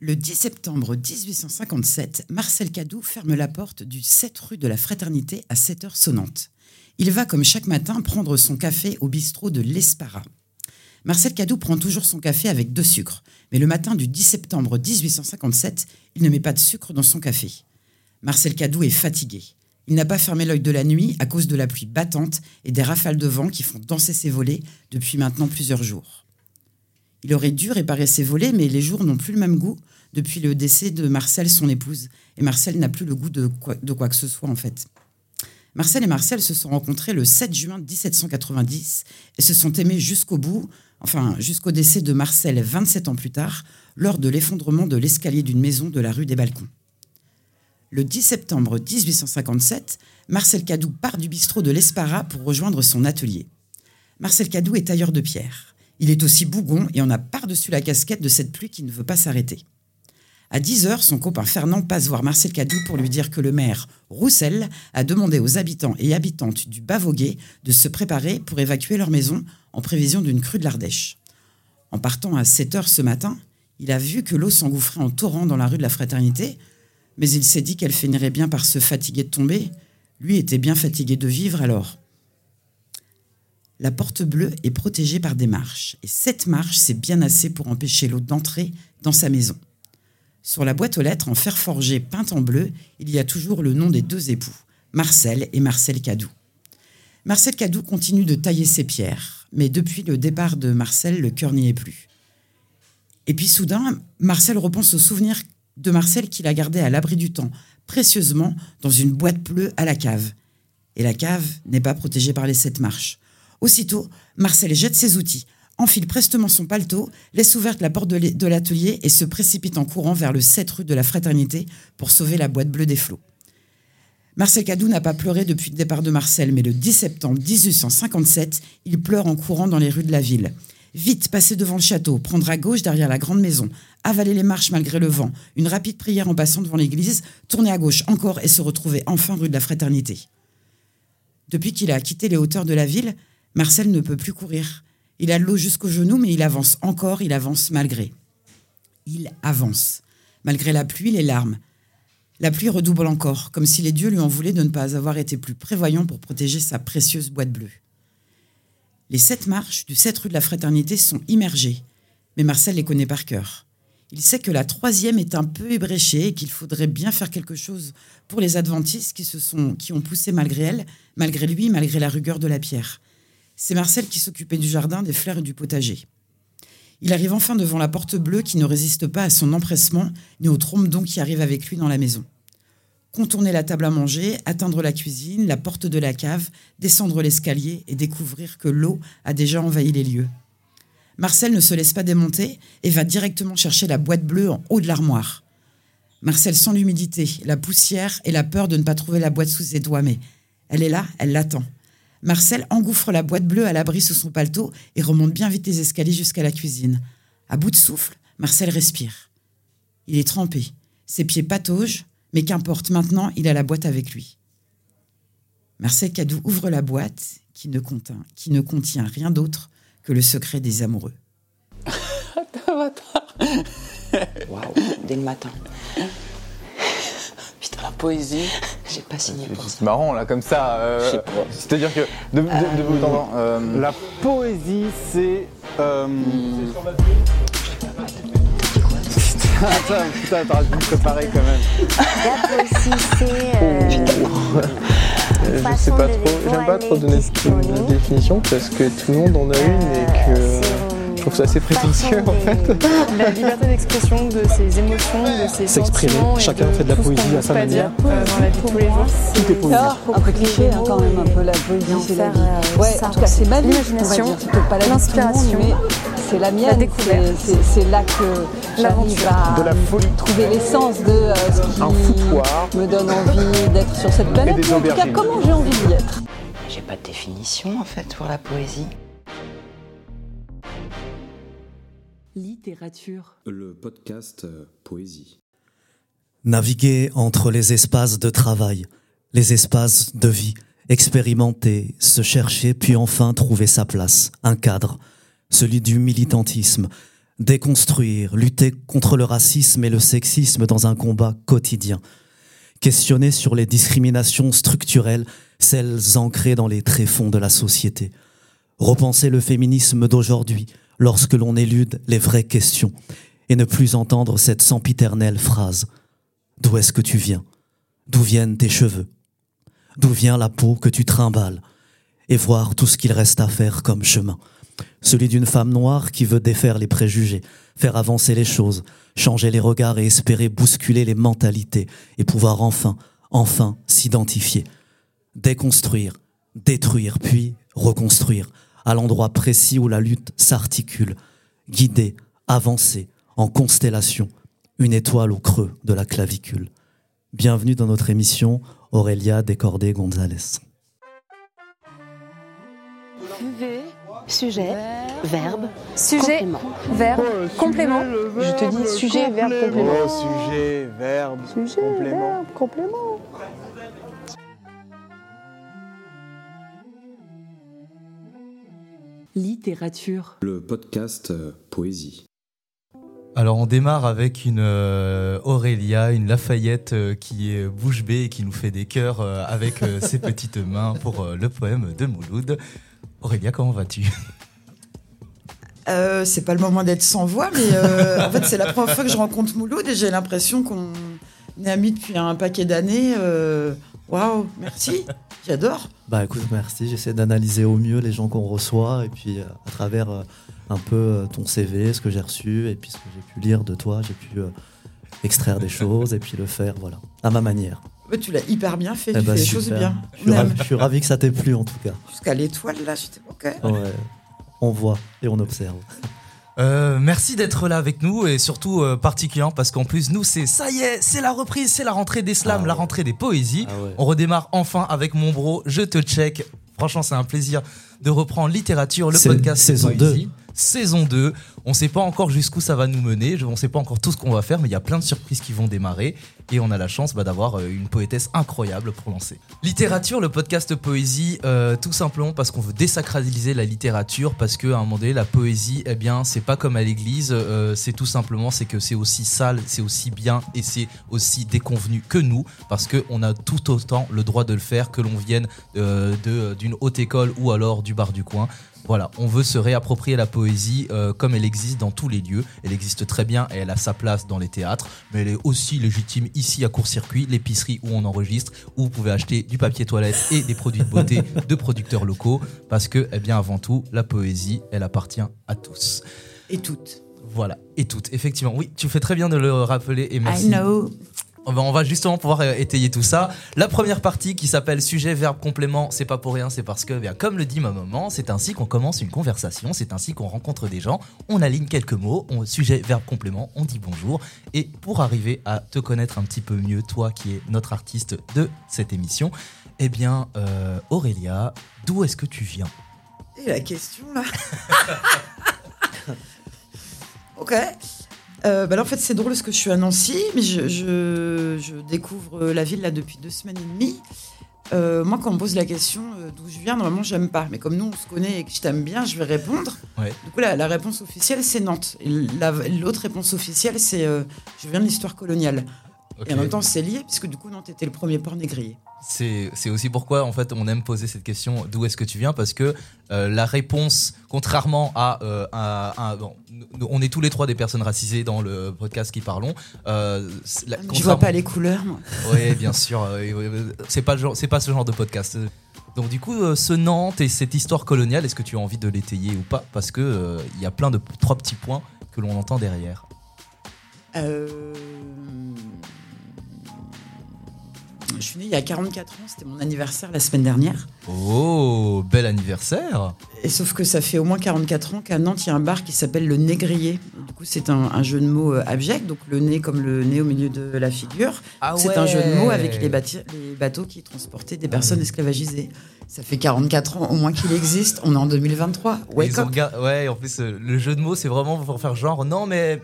Le 10 septembre 1857, Marcel Cadou ferme la porte du 7 rue de la Fraternité à 7 heures sonnantes. Il va, comme chaque matin, prendre son café au bistrot de l'Espara. Marcel Cadou prend toujours son café avec deux sucres, mais le matin du 10 septembre 1857, il ne met pas de sucre dans son café. Marcel Cadou est fatigué. Il n'a pas fermé l'œil de la nuit à cause de la pluie battante et des rafales de vent qui font danser ses volets depuis maintenant plusieurs jours. Il aurait dû réparer ses volets, mais les jours n'ont plus le même goût depuis le décès de Marcel, son épouse. Et Marcel n'a plus le goût de quoi, que ce soit, en fait. Marcel et Marcel se sont rencontrés le 7 juin 1790 et se sont aimés jusqu'au bout, enfin jusqu'au décès de Marcel 27 ans plus tard, lors de l'effondrement de l'escalier d'une maison de la rue des Balcons. Le 10 septembre 1857, Marcel Cadou part du bistrot de l'Espara pour rejoindre son atelier. Marcel Cadou est tailleur de pierre. Il est aussi bougon et en a par-dessus la casquette de cette pluie qui ne veut pas s'arrêter. À 10 heures, son copain Fernand passe voir Marcel Cadou pour lui dire que le maire Roussel a demandé aux habitants et habitantes du Bavoguet de se préparer pour évacuer leur maison en prévision d'une crue de l'Ardèche. En partant à 7 heures ce matin, il a vu que l'eau s'engouffrait en torrent dans la rue de la Fraternité, mais il s'est dit qu'elle finirait bien par se fatiguer de tomber. Lui était bien fatigué de vivre alors. La porte bleue est protégée par des marches, et cette marche, c'est bien assez pour empêcher l'eau d'entrer dans sa maison. Sur la boîte aux lettres en fer forgé peinte en bleu, il y a toujours le nom des deux époux, Marcel et Marcel Cadou. Marcel Cadou continue de tailler ses pierres, mais depuis le départ de Marcel, le cœur n'y est plus. Et puis soudain, Marcel repense au souvenir de Marcel qu'il a gardé à l'abri du temps, précieusement, dans une boîte bleue à la cave. Et la cave n'est pas protégée par les sept marches. Aussitôt, Marcel jette ses outils, enfile prestement son paletot, laisse ouverte la porte de l'atelier et se précipite en courant vers le 7 rue de la Fraternité pour sauver la boîte bleue des flots. Marcel Cadou n'a pas pleuré depuis le départ de Marcel, mais le 10 septembre 1857, il pleure en courant dans les rues de la ville. Vite, passer devant le château, prendre à gauche derrière la grande maison, avaler les marches malgré le vent, une rapide prière en passant devant l'église, tourner à gauche encore et se retrouver enfin rue de la Fraternité. Depuis qu'il a quitté les hauteurs de la ville, Marcel ne peut plus courir. Il a l'eau jusqu'aux genoux, mais il avance encore, il avance malgré. Il avance, malgré la pluie, les larmes. La pluie redouble encore, comme si les dieux lui en voulaient de ne pas avoir été plus prévoyants pour protéger sa précieuse boîte bleue. Les sept marches du 7 rue de la Fraternité sont immergées, mais Marcel les connaît par cœur. Il sait que la troisième est un peu ébréchée et qu'il faudrait bien faire quelque chose pour les adventistes qui, se sont, qui ont poussé malgré elle, malgré lui, malgré la rugueur de la pierre. C'est Marcel qui s'occupait du jardin, des fleurs et du potager. Il arrive enfin devant la porte bleue qui ne résiste pas à son empressement ni au trombedon qui arrive avec lui dans la maison. Contourner la table à manger, atteindre la cuisine, la porte de la cave, descendre l'escalier et découvrir que l'eau a déjà envahi les lieux. Marcel ne se laisse pas démonter et va directement chercher la boîte bleue en haut de l'armoire. Marcel sent l'humidité, la poussière et la peur de ne pas trouver la boîte sous ses doigts, mais elle est là, elle l'attend. Marcel engouffre la boîte bleue à l'abri sous son paletot et remonte bien vite les escaliers jusqu'à la cuisine. À bout de souffle, Marcel respire. Il est trempé, ses pieds pataugent, mais qu'importe, maintenant il a la boîte avec lui. Marcel Cadou ouvre la boîte qui ne contient, qui ne contient rien d'autre que le secret des amoureux. Waouh, dès le matin. Putain, la poésie. J'ai pas signé pour ça. C'est marrant là comme ça. euh, Je sais pas. C'est-à-dire que de, de, de bout en temps, euh, La poésie, c'est. Euh... Attends, putain, t'aurais dû me préparer quand même. La poésie, c'est euh, Euh, je sais pas trop, j'aime pas trop donner une définition parce que tout le monde en a une et que trouve ça assez prétentieux en fait. La liberté d'expression de ses émotions, de ses S'exprimer. sentiments. et Chacun fait de la poésie à sa manière. dire, euh, dans la vie de tous les jours. Tout est poésie. Un peu cliché hein, quand même, un peu la poésie. c'est la vie. Ouais, en tout cas, c'est ma vie. L'imagination, pas la l'inspiration, mais c'est la mienne. découverte. C'est- c'est- C'est là que j'arrive à De la folie. trouver l'essence de euh, ce qui Un foutoir. me donne envie d'être sur cette planète. des ou en tout cas, comment j'ai envie d'y être? J'ai pas de définition en fait pour la poésie. Littérature. Le podcast euh, Poésie. Naviguer entre les espaces de travail, les espaces de vie, expérimenter, se chercher, puis enfin trouver sa place, un cadre, celui du militantisme, Déconstruire, lutter contre le racisme et le sexisme dans un combat quotidien. Questionner sur les discriminations structurelles, celles ancrées dans les tréfonds de la société. Repenser le féminisme d'aujourd'hui lorsque l'on élude les vraies questions et ne plus entendre cette sempiternelle phrase. D'où est-ce que tu viens? D'où viennent tes cheveux? D'où vient la peau que tu trimbales? Et voir tout ce qu'il reste à faire comme chemin. Celui d'une femme noire qui veut défaire les préjugés, faire avancer les choses, changer les regards et espérer bousculer les mentalités et pouvoir enfin, enfin s'identifier. Déconstruire, détruire, puis reconstruire, à l'endroit précis où la lutte s'articule, guider, avancer, en constellation, une étoile au creux de la clavicule. Bienvenue dans notre émission Aurélia Descordés-Gonzalez. Sujet, verbe, Sujet, complément. verbe, complément. Je te dis sujet, verbe, complément. Oh, sujet, verbe, Sujet, complément. verbe, complément. Littérature. Le podcast euh, Poésie. Alors on démarre avec une euh, Aurélia, une Lafayette euh, qui est bouche bée et qui nous fait des cœurs euh, avec euh, ses petites mains pour euh, le poème de Mouloud. Aurélia, comment vas-tu? Euh, c'est pas le moment d'être sans voix, mais euh, en fait, c'est la première fois que je rencontre Mouloud et j'ai l'impression qu'on est amis depuis un paquet d'années. Waouh, merci, j'adore. Bah écoute, merci. J'essaie d'analyser au mieux les gens qu'on reçoit et puis euh, à travers euh, un peu euh, ton CV, ce que j'ai reçu et puis ce que j'ai pu lire de toi, j'ai pu extraire des choses et puis le faire, voilà, à ma manière. Tu l'as hyper bien fait, Eh tu bah, fais les choses bien. Je suis, On aime. ravi, je suis ravi que ça t'ait plu en tout cas. Jusqu'à l'étoile, là, j'étais ok. Ouais, on voit et on observe. Euh, Merci d'être là avec nous et surtout euh, particulièrement parce qu'en plus nous c'est ça y est, c'est la reprise, c'est la rentrée des slams, Ah la ouais. rentrée des poésies. Ah ouais. On redémarre enfin avec mon bro, je te check. Franchement, c'est un plaisir de reprendre littérature, le podcast saison Poésie. Saison 2. On sait pas encore jusqu'où ça va nous mener, on sait pas encore tout ce qu'on va faire, mais il y a plein de surprises qui vont démarrer et on a la chance bah, d'avoir euh, une poétesse incroyable pour lancer. Littérature, le podcast Poésie, euh, tout simplement parce qu'on veut désacraliser la littérature, parce qu'à un moment donné, la poésie, eh bien, c'est pas comme à l'église, euh, c'est tout simplement, c'est que c'est aussi sale, c'est aussi bien et c'est aussi déconvenu que nous, parce qu'on a tout autant le droit de le faire que l'on vienne d'une haute école ou alors du bar du coin. Voilà, on veut se réapproprier la poésie euh, comme elle existe dans tous les lieux. Elle existe très bien et elle a sa place dans les théâtres, mais elle est aussi légitime ici à Court-Circuit, l'épicerie où on enregistre, où vous pouvez acheter du papier toilette et des produits de beauté de producteurs locaux, parce que, eh bien, avant tout, la poésie, elle appartient à tous. Et toutes. Voilà, et toutes, effectivement. Oui, tu fais très bien de le rappeler et merci. I know. On va- justement pouvoir euh, étayer tout ça. La première partie qui s'appelle sujet, verbe, complément, c'est pas pour rien, c'est parce que, bien, comme le dit ma maman, c'est ainsi qu'on commence une conversation, c'est ainsi qu'on rencontre des gens, on aligne quelques mots, on, sujet, verbe, complément, on dit bonjour. Et pour arriver à te connaître un petit peu mieux, toi qui es notre artiste de cette émission, eh bien, euh, Aurélia, d'où est-ce que tu viens? Et la question, là Ok. Euh, bah là, en fait, c'est drôle parce que je suis à Nancy, mais je, je- je découvre la ville là depuis deux semaines et demie. Euh, moi, quand on me pose la question euh, d'où je viens, normalement, j'aime pas. Mais comme nous, on se connaît et que je t'aime bien, je vais répondre. Ouais. Du coup, la, la réponse officielle, c'est Nantes. Et la- L'autre réponse officielle, c'est euh, je viens de l'histoire coloniale. Et en même temps, c'est lié, puisque du coup, Nantes était le premier port négrier. C'est aussi pourquoi en fait on aime poser cette question d'où est-ce que tu viens? Parce que euh, la réponse contrairement à, euh, à- à- bon, on est tous les trois des personnes racisées dans le podcast qui parlons euh, la- Je vois pas les couleurs, moi. Oui, bien sûr. euh, oui. c'est pas le pas ce genre de podcast. Donc du coup, euh, ce Nantes et cette histoire coloniale, est-ce que tu as envie de l'étayer ou pas? Parce que euh, il y a plein de trois petits points que l'on entend derrière. Euh, Je suis née il y a 44 ans, c'était mon anniversaire la semaine dernière. Oh, bel anniversaire Et sauf que ça fait au moins 44 ans qu'à Nantes, il y a un bar qui s'appelle le Négrier. Du coup, c'est un, un jeu de mots euh, abject, donc le nez comme le nez au milieu de la figure. Ah c'est un jeu de mots avec les, bateaux qui transportaient des personnes esclavagisées. Ça fait 44 ans au moins qu'il existe, on est en 2023. Wake ont up ga- Ouais, en plus, euh, le jeu de mots, c'est vraiment pour faire genre, non, mais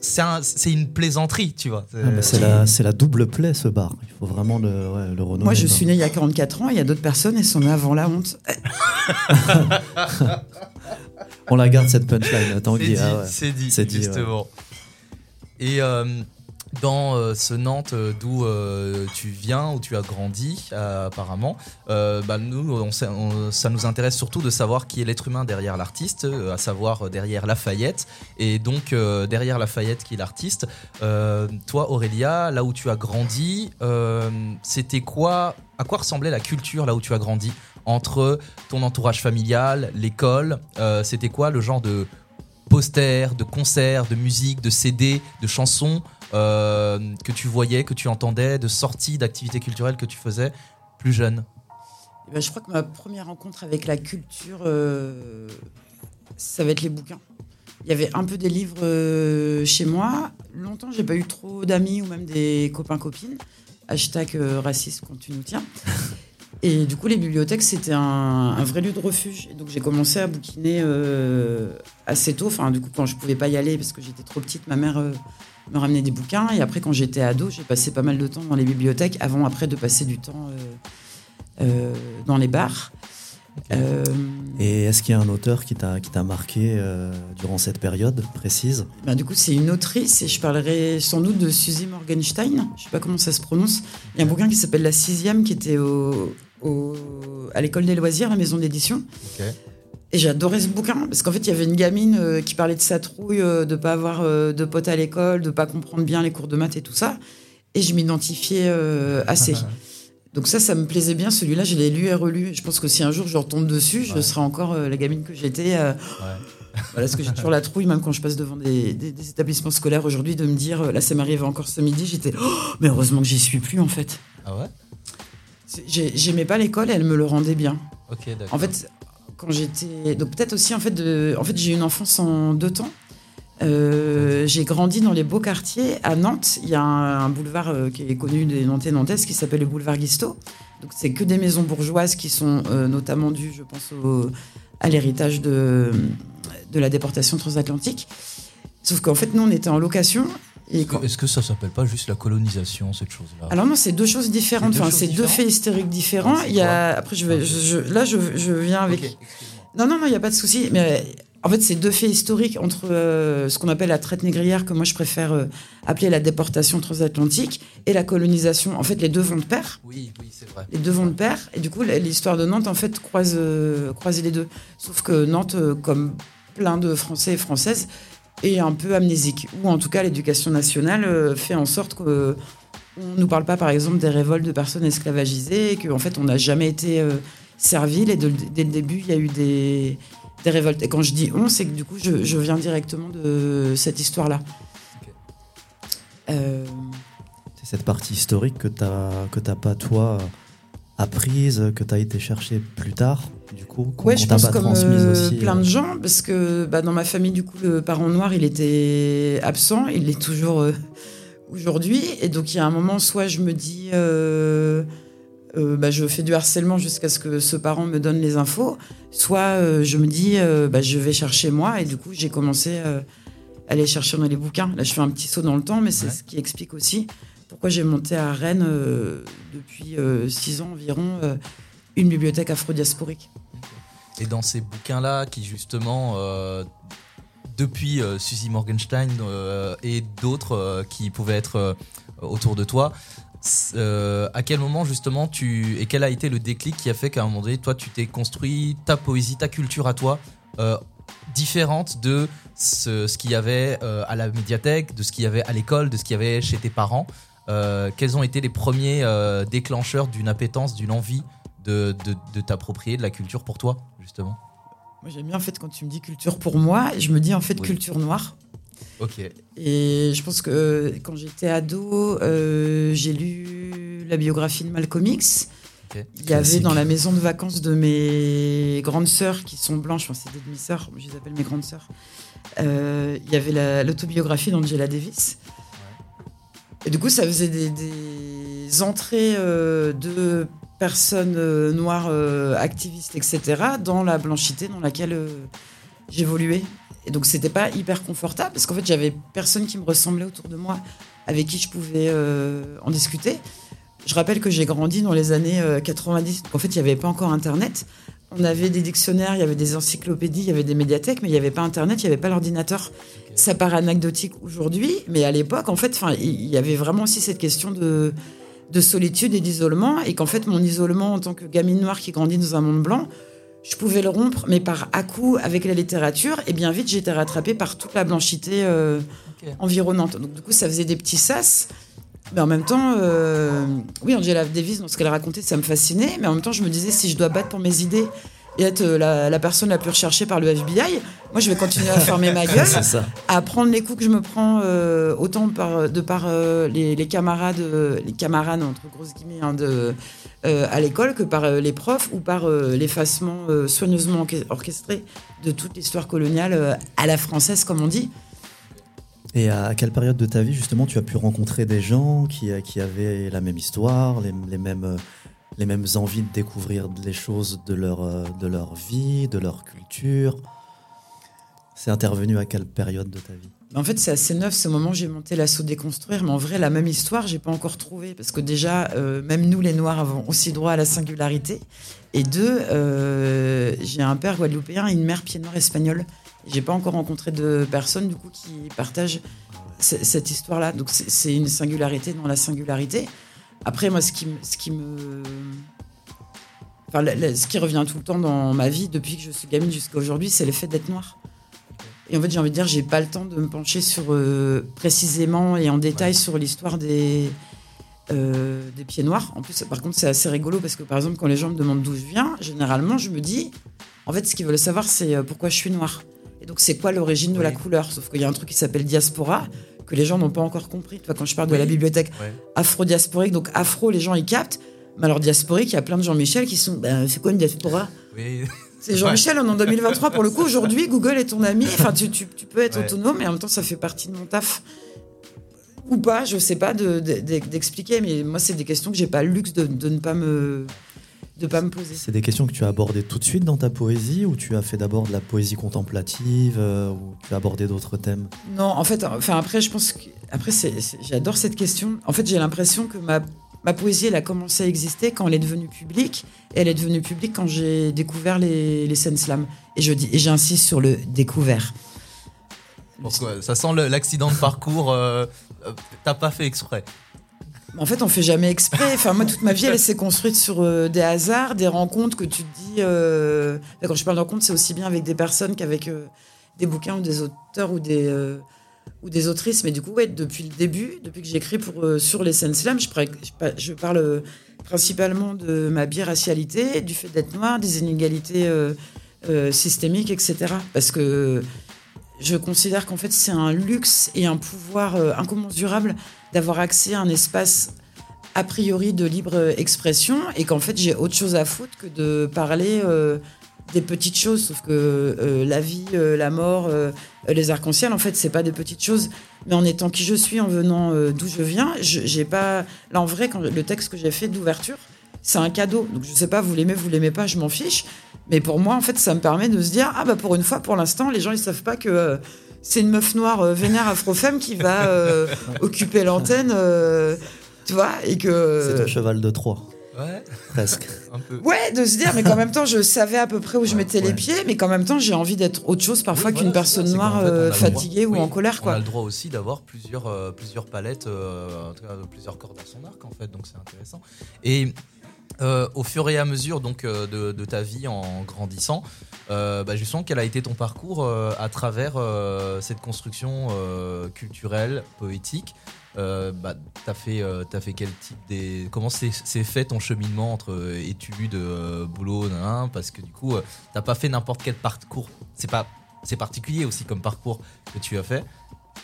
c'est un- c'est une plaisanterie, tu vois. Ah, c'est la, double plaie ce bar. Il faut vraiment le, ouais, le renommer. Moi, je suis née il y a 44 ans, il y a d'autres personnes, elles sont nées avant la honte. On la garde cette punchline, Tanguy. C'est dit, Ah ouais. c'est dit, C'est dit, ouais. justement. Et euh, dans euh, ce Nantes euh, d'où euh, tu viens, où tu as grandi, apparemment, bah, nous, ça nous intéresse surtout de savoir qui est l'être humain derrière l'artiste, à savoir derrière Lafayette. Et donc, derrière Lafayette, qui est l'artiste, toi, Aurélia, là où tu as grandi, c'était quoi À quoi ressemblait la culture là où tu as grandi? Entre ton entourage familial, l'école C'était quoi le genre de posters, de concerts, de musique, de CD, de chansons euh, que tu voyais, que tu entendais, de sorties, d'activités culturelles que tu faisais plus jeune Eh ben, je crois que ma première rencontre avec la culture, euh, ça va être les bouquins. Il y avait un peu des livres euh, chez moi. Longtemps, j'ai pas eu trop d'amis ou même des copains-copines. Hashtag raciste quand tu nous tiens. Et du coup, les bibliothèques, c'était un, vrai lieu de refuge. Et donc, j'ai commencé à bouquiner assez tôt. Enfin, du coup, quand je pouvais pas y aller parce que j'étais trop petite, ma mère me ramenait des bouquins. Et après, quand j'étais ado, j'ai passé pas mal de temps dans les bibliothèques avant, après, de passer du temps euh, euh, dans les bars. Euh, Et est-ce qu'il y a un auteur qui t'a qui t'a marqué durant cette période précise? Ben, du coup, c'est une autrice et je parlerai sans doute de Suzy Morgenstein. Je sais pas comment ça se prononce. Il y a un bouquin qui s'appelle La Sixième qui était au, au- à l'école des loisirs, la maison d'édition. Et j'adorais ce bouquin parce qu'en fait, il y avait une gamine euh, qui parlait de sa trouille, euh, de pas avoir euh, de potes à l'école, de pas comprendre bien les cours de maths et tout ça. Et je m'identifiais euh, assez. Donc ça, ça me plaisait bien. Celui-là, je l'ai lu et relu. Je pense que si un jour je retombe dessus, je serai encore la gamine que j'étais. voilà, parce que j'ai toujours la trouille, même quand je passe devant des, des- des établissements scolaires aujourd'hui, de me dire, là, ça m'arrive encore ce midi, j'étais, Oh, mais heureusement que j'y suis plus en fait. Ah ouais? J'aimais pas l'école, et elle me le rendait bien. Ok, d'accord. En fait, quand j'étais. Donc peut-être aussi, en fait, en fait j'ai eu une enfance en deux temps. Euh, j'ai grandi dans les beaux quartiers. À Nantes, il y a un, boulevard euh, qui est connu des Nantais Nantaises qui s'appelle le boulevard Guisto. Donc c'est que des maisons bourgeoises qui sont euh, notamment dues, je pense, au- à l'héritage de la déportation transatlantique. Sauf qu'en fait, nous, on était en location. Est-ce que ça s'appelle pas juste la colonisation, cette chose-là? Alors non, c'est deux choses différentes. C'est deux Enfin, c'est deux faits historiques différents. c'est Il y a après, je vais, je- je- là, je, je viens avec. non, non, non, il n'y a pas de souci. Mais en fait, c'est deux faits historiques entre euh, ce qu'on appelle la traite négrière, que moi je préfère euh, appeler la déportation transatlantique, et la colonisation. En fait, les deux vont de pair. Oui, oui, c'est vrai. Les deux vont de pair. Et du coup, l'histoire de Nantes, en fait, croise, euh, croise les deux. Sauf que Nantes, euh, comme plein de Français et Françaises, est un peu amnésique. Ou en tout cas, l'éducation nationale euh, fait en sorte que on nous parle pas, par exemple, des révoltes de personnes esclavagisées, et qu'en fait, on n'a jamais été euh, servile. Et de- dès le début, il y a eu des, des révoltes. Et quand je dis on, c'est que du coup, je, je viens directement de cette histoire-là. Euh, C'est cette partie historique que que t'as pas toi apprise, que t'as été chercher plus tard, du coup, qu'on Ouais, je pense pas comme transmise euh, aussi. plein euh. de gens, parce que bah, dans ma famille, du coup, le parent noir, il était absent, il l'est toujours euh, aujourd'hui. Et donc, il y a un moment, soit je me dis, euh, euh, bah, je fais du harcèlement jusqu'à ce que ce parent me donne les infos, soit je me dis, bah, je vais chercher moi. Et du coup, j'ai commencé à aller chercher dans les bouquins. Là, je fais un petit saut dans le temps, mais c'est ce qui explique aussi pourquoi j'ai monté à Rennes depuis six ans environ une bibliothèque afro-diasporique. Et dans ces bouquins-là, qui justement, euh, depuis euh, Suzy Morgenstein euh, et d'autres euh, qui pouvaient être autour de toi, à quel moment justement tu et quel a été le déclic qui a fait qu'à un moment donné, toi, tu t'es construit ta poésie, ta culture à toi différente de ce, ce qu'il y avait à la médiathèque, de ce qu'il y avait à l'école, de ce qu'il y avait chez tes parents? Quels ont été les premiers déclencheurs d'une appétence, d'une envie de, de, de t'approprier de la culture pour toi, justement Moi, j'aime bien en fait quand tu me dis culture pour moi, je me dis en fait Oui. culture noire. Ok. Et je pense que euh, quand j'étais ado, euh, j'ai lu la biographie de Malcolm X. Il y avait dans la maison de vacances de mes grandes sœurs qui sont blanches, enfin, c'est des demi-sœurs, je les appelle mes grandes sœurs. Euh, il y avait la- l'autobiographie d'Angela Davis. Et du coup, ça faisait des, des entrées euh, de personnes euh, noires euh, activistes, etc., dans la blanchité dans laquelle euh, j'évoluais. Et donc, c'était pas hyper confortable parce qu'en fait, j'avais personne qui me ressemblait autour de moi avec qui je pouvais en discuter. Je rappelle que j'ai grandi dans les années euh, 90, donc en fait, il n'y avait pas encore Internet. on avait des dictionnaires, il y avait des encyclopédies, il y avait des médiathèques, mais il n'y avait pas Internet, il n'y avait pas l'ordinateur. Ça paraît anecdotique aujourd'hui, mais à l'époque, en fait, il y avait vraiment aussi cette question de, de solitude et d'isolement, et qu'en fait, mon isolement en tant que gamine noire qui grandit dans un monde blanc, je pouvais le rompre, mais par à-coup avec la littérature, et bien vite, j'étais rattrapée par toute la blanchité euh, environnante. Donc, du coup, ça faisait des petits sas. Mais en même temps, euh, oui, Angela Davis, dans ce qu'elle racontait, ça me fascinait. Mais en même temps, je me disais, si je dois battre pour mes idées et être euh, la, la personne la plus recherchée par le FBI, moi, je vais continuer à fermer ma gueule, ça. à prendre les coups que je me prends euh, autant par, de par euh, les, les camarades, euh, les camarades entre grosses guillemets, hein, de, euh, à l'école que par les profs ou par l'effacement soigneusement orche- orchestré de toute l'histoire coloniale à la française, comme on dit. Et à quelle période de ta vie, justement, tu as pu rencontrer des gens qui, qui avaient la même histoire, les, les mêmes, les mêmes envies de découvrir les choses de leur, de leur vie, de leur culture? C'est intervenu à quelle période de ta vie En fait, c'est assez neuf ce moment j'ai monté l'assaut déconstruire, mais en vrai, la même histoire, j'ai pas encore trouvé parce que déjà, euh, même nous, les Noirs, avons aussi droit à la singularité. Et deux, euh, j'ai un père guadeloupéen et une mère pied noir espagnole. J'ai pas encore rencontré de personnes du coup qui partagent cette histoire-là. Donc c'est- une singularité dans la singularité. Après, moi, ce qui, ce qui me Enfin, ce qui revient tout le temps dans ma vie depuis que je suis gamine jusqu'à aujourd'hui, c'est le fait d'être noire. Et en fait, j'ai envie de dire, j'ai pas le temps de me pencher sur euh, précisément et en détail sur l'histoire des euh, des pieds noirs. En plus, par contre, c'est assez rigolo parce que par exemple, quand les gens me demandent d'où je viens, généralement, je me dis, en fait, ce qu'ils veulent savoir, c'est euh, pourquoi je suis noire. Et donc, c'est quoi l'origine de la couleur? Sauf qu'il y a un truc qui s'appelle diaspora que les gens n'ont pas encore compris. Tu vois, quand je parle de la bibliothèque afro-diasporique, donc afro, les gens ils captent. Mais alors diasporique, il y a plein de Jean-Michel qui sont. Ben, c'est quoi une diaspora? Oui. C'est Jean-Michel, on est en 2023 pour le coup. Aujourd'hui, Google est ton ami. Enfin, tu, tu- tu peux être Ouais. autonome, mais en même temps, ça fait partie de mon taf. Ou pas, je sais pas de- de- de- d'expliquer, mais moi, c'est des questions que j'ai pas le luxe de, de ne pas me, de pas me poser. C'est des questions que tu as abordées tout de suite dans ta poésie ou tu as fait d'abord de la poésie contemplative euh, ou tu as abordé d'autres thèmes? Non, en fait, enfin après, je pense que après, j'adore cette question. En fait, j'ai l'impression que ma, ma poésie, elle a commencé à exister quand elle est devenue publique, et elle est devenue publique quand j'ai découvert les, les scènes slam. Et je dis, et j'insiste sur le découvert. Pourquoi Ça sent l'accident de parcours. euh, euh, T'as pas fait exprès. En fait, on fait jamais exprès. Enfin, moi, toute ma vie, elle s'est construite sur euh, des hasards, des rencontres que tu te dis. euh, Quand je parle de rencontres, c'est aussi bien avec des personnes qu'avec des bouquins ou des auteurs ou des ou des autrices. Mais du coup, depuis le début, depuis que j'écris pour euh, sur les scènes slam, je, parle euh, principalement de ma biracialité, du fait d'être noire, des inégalités euh, systémiques, etc. Parce que je considère qu'en fait, c'est un luxe et un pouvoir incommensurable d'avoir accès à un espace a priori de libre expression et qu'en fait j'ai autre chose à foutre que de parler des petites choses sauf que euh, la vie euh, la mort euh, les arcs-en-ciel en fait c'est pas des petites choses. Mais en étant qui je suis en venant euh, d'où je viens je- j'ai pas là en vrai quand le texte que j'ai fait d'ouverture c'est un cadeau. Donc je sais pas vous l'aimez vous l'aimez pas je m'en fiche. Mais pour moi en fait ça me permet de se dire ah bah pour une fois pour l'instant les gens ils savent pas que euh, c'est une meuf noire euh, vénère afro-femme qui va euh, occuper l'antenne, euh, tu vois, et que... C'est ton cheval de Troie, Ouais, presque. un peu. Ouais, de se dire, mais qu'en même temps, je savais à peu près où je Ouais, mettais les pieds, mais qu'en même temps, j'ai envie d'être autre chose parfois Oui, qu'une voilà, personne noire fait, euh, droit- fatiguée ou oui, en colère, On a quoi. le droit aussi d'avoir plusieurs, euh, plusieurs palettes, euh, en tout cas, plusieurs cordes à son arc, en fait, donc c'est intéressant. Et euh, au fur et à mesure donc euh, de, de ta vie en grandissant, euh, bah, justement, quel a été ton parcours euh, à travers euh, cette construction euh, culturelle, poétique euh, bah, euh, fait quel type des comment s'est fait ton cheminement entre euh, études, euh, boulot, nan, nan, parce que du coup euh, t'as pas fait n'importe quel parcours. C'est pas c'est particulier aussi comme parcours que tu as fait.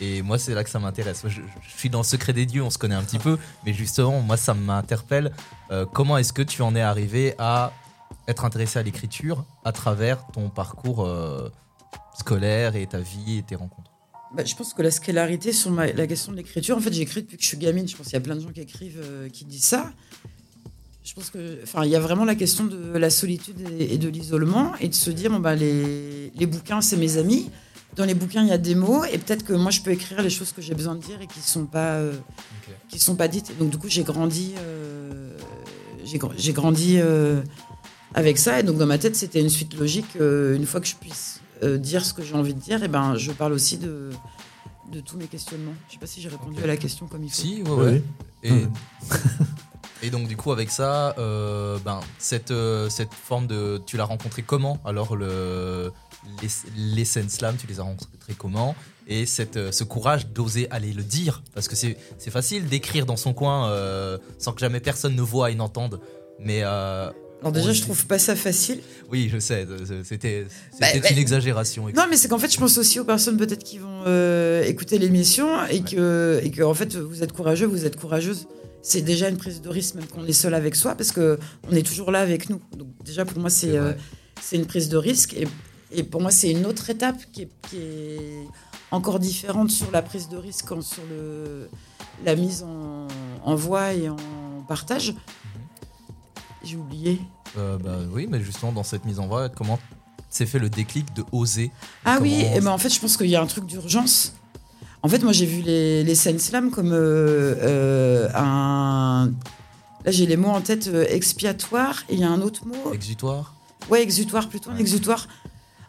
Et moi, c'est là que ça m'intéresse. Je, je suis dans le secret des dieux, on se connaît un petit peu, mais justement, moi, ça m'interpelle. Euh, comment est-ce que tu en es arrivé à être intéressé à l'écriture à travers ton parcours euh, scolaire et ta vie et tes rencontres? Bah, je pense que la scolarité sur ma- la question de l'écriture, en fait, j'écris depuis que je suis gamine. Je pense qu'il y a plein de gens qui écrivent, euh, qui disent ça. Je pense que, enfin, il y a vraiment la question de la solitude et, et de l'isolement et de se dire, bon, bah, les, les bouquins, c'est mes amis. Dans les bouquins, il y a des mots et peut-être que moi, je peux écrire les choses que j'ai besoin de dire et qui sont pas, euh, qui sont pas dites. Et donc, du coup, j'ai grandi, euh, j'ai gr- j'ai grandi euh, avec ça. Et donc dans ma tête, c'était une suite logique. une fois que je puisse euh, dire ce que j'ai envie de dire, et ben je parle aussi de de tous mes questionnements. Je sais pas si j'ai répondu à la question comme il faut. Si, ouais, ouais. Et, et donc, du coup, avec ça, euh, ben, cette, euh, cette forme de. Tu l'as rencontré comment Alors, le, les, les scènes slam, tu les as rencontrés comment? Et cette, ce courage d'oser aller le dire? Parce que c'est c'est facile d'écrire dans son coin euh, sans que jamais personne ne voit et n'entende. Mais. euh, Alors déjà, je trouve pas ça facile. Oui, je sais, euh, c'était Bah, c'était bah, une exagération. Non, mais c'est qu'en fait, je pense aussi aux personnes peut-être qui vont euh, écouter l'émission et que, et que, en fait, vous êtes courageux, vous êtes courageuse. C'est déjà une prise de risque, même qu'on est seul avec soi, parce que on est toujours là avec nous. Donc déjà, pour moi, c'est euh, une prise de risque. Et, et pour moi, c'est une autre étape qui est, qui est encore différente sur la prise de risque, sur le, la mise en, en voix et en partage. J'ai oublié. Euh, bah, oui, mais justement, dans cette mise en voie, comment s'est fait le déclic de oser? Ah oui, et ben en fait, je pense qu'il y a un truc d'urgence. En fait, moi, j'ai vu les, les scènes slam comme euh, euh, un. Là, j'ai les mots en tête expiatoire, et il y a un autre mot. Exutoire? Ouais, exutoire, plutôt un exutoire.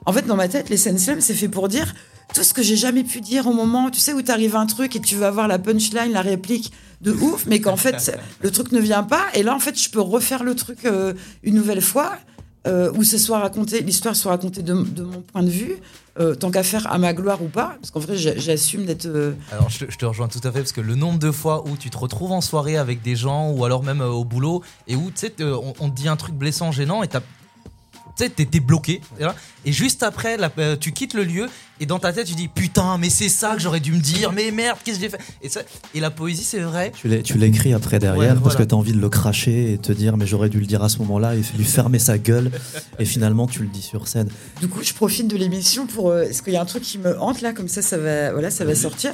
En fait, dans ma tête, les scènes slam, c'est fait pour dire tout ce que j'ai jamais pu dire au moment, tu sais, où t'arrives un truc et tu vas avoir la punchline, la réplique de ouf, mais qu'en fait, le truc ne vient pas. Et là, en fait, je peux refaire le truc euh, une nouvelle fois, euh, où ce soit raconté, l'histoire soit racontée de, de mon point de vue, euh, tant qu'à faire à ma gloire ou pas, parce qu'en vrai, j'assume d'être. Alors je te, je te rejoins tout à fait parce que le nombre de fois où tu te retrouves en soirée avec des gens ou alors même au boulot et où tu sais on, on te dit un truc blessant, gênant et t'as tu sais, t'es bloqué. et juste après, la- euh, tu quittes le lieu et dans ta tête, tu dis putain, mais c'est ça que j'aurais dû me dire, mais merde, qu'est-ce que j'ai fait? Et, ça- et la poésie, c'est vrai. Tu l'é- tu l'écris après derrière Ouais, parce voilà. que tu as envie de le cracher et te dire mais j'aurais dû le dire à ce moment-là et lui fermer sa gueule et finalement tu le dis sur scène. Du coup, je profite de l'émission pour. euh, Est-ce qu'il y a un truc qui me hante là, comme ça, ça va, voilà, ça va sortir.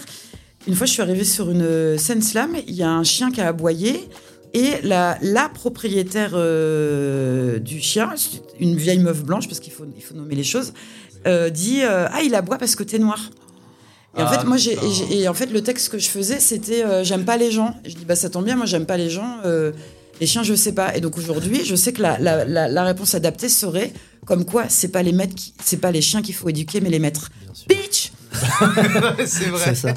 Une fois, je suis arrivée sur une euh, scène slam. Il y a un chien qui a aboyé et la, la propriétaire euh, du chien, une vieille meuf blanche, parce qu'il faut, il faut nommer les choses, euh, dit euh, ah il aboie parce que t'es noir. Et en Ah, fait, moi, j'ai, putain. et j'ai- et en fait, le texte que je faisais, c'était euh, j'aime pas les gens. Et je dis bah ça tombe bien, moi j'aime pas les gens. euh, les chiens, je sais pas. Et donc aujourd'hui, je sais que la, la, la, la réponse adaptée serait comme quoi c'est pas les maîtres, qui- c'est pas les chiens qu'il faut éduquer, mais les maîtres. Bitch. c'est vrai. C'est ça.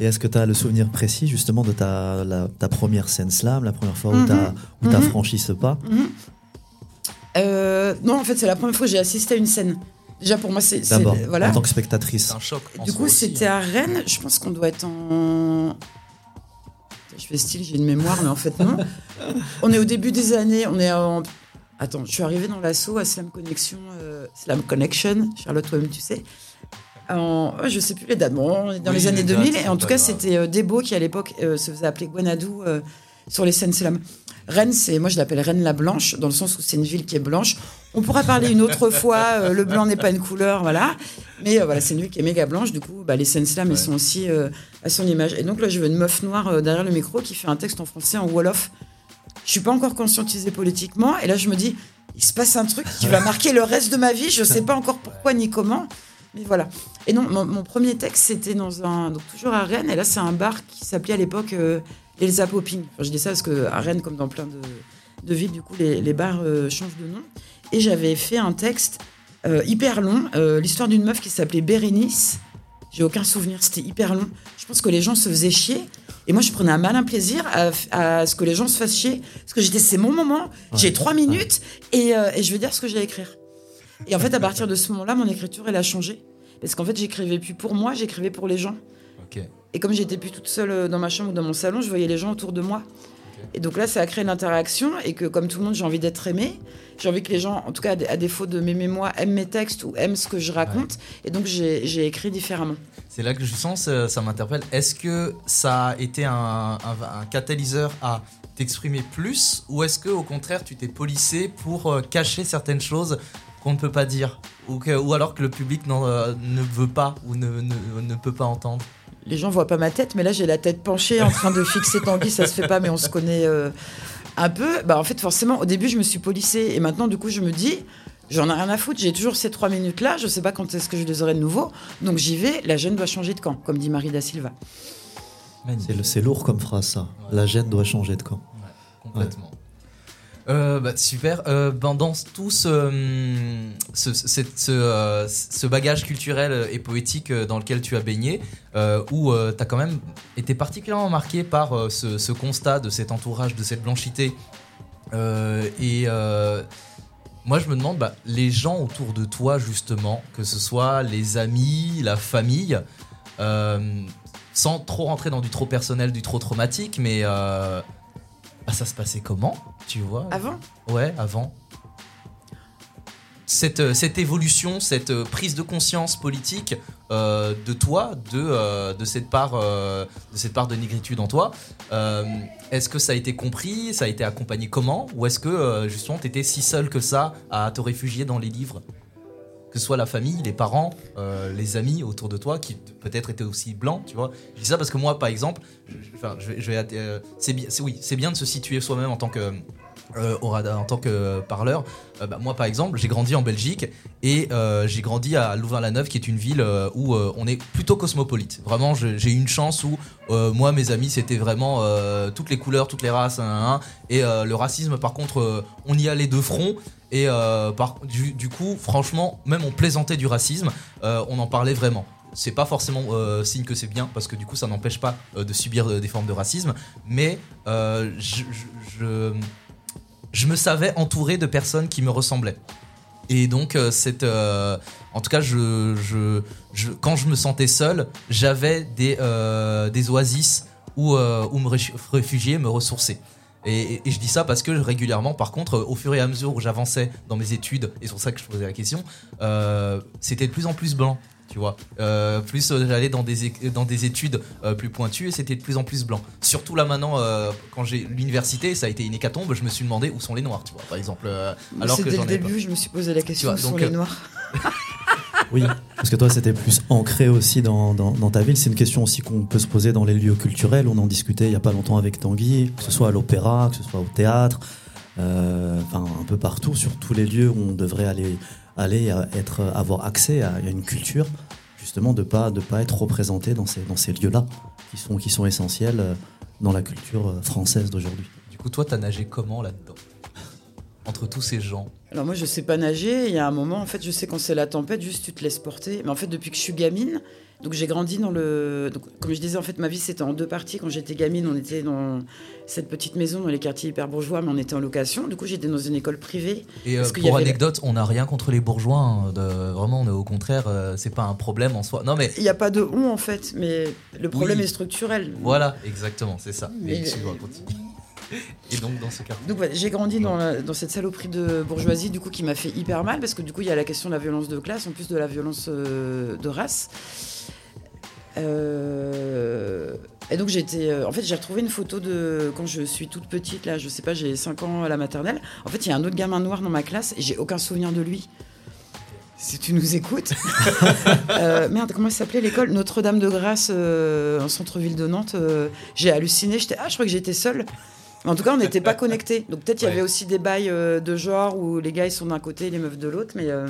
Et est-ce que tu as le souvenir précis justement de ta, la- ta première scène slam, la première fois où Mhm. tu as, où t'as Mhm. franchi ce pas? Mhm. Euh, non, en fait, c'est la première fois que j'ai assisté à une scène. Déjà pour moi, c'est voilà. en tant que spectatrice. C'est un choc. en Du coup, c'était hein. à Rennes. Je pense qu'on doit être en. Je fais style, j'ai une mémoire, mais en fait, non. on est au début des années. On est en. Attends, je suis arrivée dans l'assaut à Slam Connection, euh, Slam Connection, Charlotte toi-même, tu sais. En, je sais plus les dates. Bon, dans Oui, les années les dates, 2000. c'est Et en tout cas, c'était euh, Debo qui, à l'époque, euh, se faisait appeler Guanadou euh, sur les scènes slam. Rennes, c'est, moi je l'appelle Rennes la Blanche, dans le sens où c'est une ville qui est blanche. On pourra parler une autre fois, euh, le blanc n'est pas une couleur, voilà. Mais euh, voilà, c'est une ville qui est méga blanche, du coup, bah, les scènes slam, elles sont aussi euh, à son image. Et donc là, je veux une meuf noire derrière le micro qui fait un texte en français en Wolof. Je suis pas encore conscientisée politiquement, et là, je me dis, il se passe un truc qui va marquer le reste de ma vie, je sais pas encore pourquoi ni comment. Mais voilà. Et non, mon, mon premier texte, c'était dans un. Donc, toujours à Rennes. Et là, c'est un bar qui s'appelait à l'époque euh, Elsa Popping. Enfin, je dis ça parce qu'à Rennes, comme dans plein de, de villes, du coup, les, les bars euh, changent de nom. Et j'avais fait un texte euh, hyper long, euh, l'histoire d'une meuf qui s'appelait Bérénice. J'ai aucun souvenir, c'était hyper long. Je pense que les gens se faisaient chier. Et moi, je prenais un malin plaisir à, à ce que les gens se fassent chier. Parce que j'étais, c'est mon moment, j'ai trois minutes et, et je vais dire ce que j'ai à écrire. Et en fait, à partir de ce moment-là, mon écriture, elle a changé. Parce qu'en fait, j'écrivais plus pour moi, j'écrivais pour les gens. Et comme j'étais plus toute seule euh, dans ma chambre ou dans mon salon, je voyais les gens autour de moi. Et donc là, ça a créé une interaction et que comme tout le monde, j'ai envie d'être aimé. J'ai envie que les gens, en tout cas à dé- à défaut de m'aimer moi, aiment mes textes ou aiment ce que je raconte. Et donc j'ai écrit différemment. C'est là que je sens, ça, ça m'interpelle. Est-ce que ça a été un, un- un catalyseur à t'exprimer plus ou est-ce que au contraire tu t'es policé pour euh, cacher certaines choses qu'on ne peut pas dire ou, que- ou alors que le public euh, ne veut pas ou ne, ne- ne peut pas entendre Les gens voient pas ma tête, mais là j'ai la tête penchée en train de fixer Tanguy, ça se fait pas, mais on se connaît euh, un peu. Bah en fait forcément, au début je me suis policée et maintenant du coup je me dis, j'en ai rien à foutre, j'ai toujours ces trois minutes là, je sais pas quand est-ce que je les aurai de nouveau, donc j'y vais. La jeune doit changer de camp, comme dit Marie da Silva. C'est lourd comme phrase ça. La gêne doit changer de camp. complètement. Euh, bah, super. Euh, ben, dans tout euh, ce bagage culturel et poétique euh, dans lequel tu as baigné, où tu as quand même été particulièrement marqué par ce, constat de cet entourage, de cette blanchité. Et moi, je me demande, bah, les gens autour de toi, justement, que ce soit les amis, la famille, sans trop rentrer dans du trop personnel, du trop traumatique, mais bah, ça se passait comment, tu vois Avant Ouais, avant. Cette, euh, cette évolution, cette euh, prise de conscience politique euh, de toi, de, euh, de, cette part, euh, de cette part de négritude en toi, est-ce que ça a été compris Ça a été accompagné comment? Ou est-ce que justement tu étais si seul que ça à te réfugier dans les livres? Que ce soit la famille, les parents, euh, les amis autour de toi qui peut-être étaient aussi blancs, tu vois. Je dis ça parce que moi, par exemple, je, je- je je euh, c'est bien, c'est- oui, c'est bien de se situer soi-même en tant que euh, en tant que parleur. Euh, bah, moi, par exemple, j'ai grandi en Belgique et euh, j'ai grandi à Louvain-la-Neuve, qui est une ville euh, où euh, on est plutôt cosmopolite. Vraiment, j'ai eu une chance où euh, moi, mes amis, c'était vraiment euh, toutes les couleurs, toutes les races, hein, hein, et euh, le racisme, par contre, euh, on y allait de front. Et euh, du, coup, franchement, même on plaisantait du racisme, euh, on en parlait vraiment. C'est pas forcément euh, signe que c'est bien, parce que du coup, ça n'empêche pas euh, de subir euh, des formes de racisme. Mais euh, je- je me savais entouré de personnes qui me ressemblaient. Et donc, euh, euh, en tout cas, quand je me sentais seul, j'avais des, euh, oasis où, euh, où me réfu- réfugier, me ressourcer. Et, et- je dis ça parce que régulièrement, par contre, au fur et à mesure où j'avançais dans mes études, et c'est pour ça que je posais la question, c'était de plus en plus blanc. Tu vois, Euh, plus euh, j'allais dans des, dans des études euh, plus pointues et c'était de plus en plus blanc. Surtout là maintenant, euh, quand j'ai l'université, ça a été une hécatombe, je me suis demandé où sont les noirs, tu vois, par exemple. euh, alors C'est que dès j'en le ai pas. début, je me suis posé la question vois, où sont les noirs? Oui, parce que toi, c'était plus ancré aussi dans, dans, dans ta ville. C'est une question aussi qu'on peut se poser dans les lieux culturels. On en discutait il n'y a pas longtemps avec Tanguy, que ce soit à l'opéra, que ce soit au théâtre, euh, enfin un peu partout, sur tous les lieux où on devrait aller, aller à être, avoir accès à, une culture, justement de pas de pas être représenté dans ces, dans ces lieux-là, qui sont, qui sont essentiels euh, dans la culture euh, française d'aujourd'hui. Du coup, toi, t'as nagé comment là-dedans? Entre tous ces gens? Alors moi je sais pas nager, il y a un moment en fait je sais quand c'est la tempête, juste tu te laisses porter. Mais en fait depuis que je suis gamine, donc j'ai grandi dans le... Donc, comme je disais en fait ma vie c'était en deux parties. Quand j'étais gamine on était dans cette petite maison dans les quartiers hyper bourgeois mais on était en location. Du coup j'étais dans une école privée. Et euh, pour avait- anecdote, on n'a rien contre les bourgeois. hein, de- vraiment, on est au contraire, euh, c'est pas un problème en soi. Non, mais Il n'y a pas de on en fait, mais le problème Oui. est structurel. voilà, exactement, c'est ça. Mais Mais- excuse-moi, continue. Et donc, dans ce cas. Donc j'ai grandi dans, la- dans cette saloperie de bourgeoisie du coup qui m'a fait hyper mal parce que du coup il y a la question de la violence de classe en plus de la violence euh, de race. Euh, et donc j'étais, euh, en fait j'ai retrouvé une photo de quand je suis toute petite là, je sais pas, j'ai 5 ans à la maternelle. En fait il y a un autre gamin noir dans ma classe et j'ai aucun souvenir de lui. Si tu nous écoutes. Euh, merde, comment s'appelait l'école? Notre-Dame de Grâce en centre-ville de Nantes. j'ai halluciné, j'étais ah je crois que j'étais seule. Mais en tout cas, on n'était pas connectés. Donc peut-être il y avait aussi des bails euh, de genre où les gars ils sont d'un côté, les meufs de l'autre. Mais euh,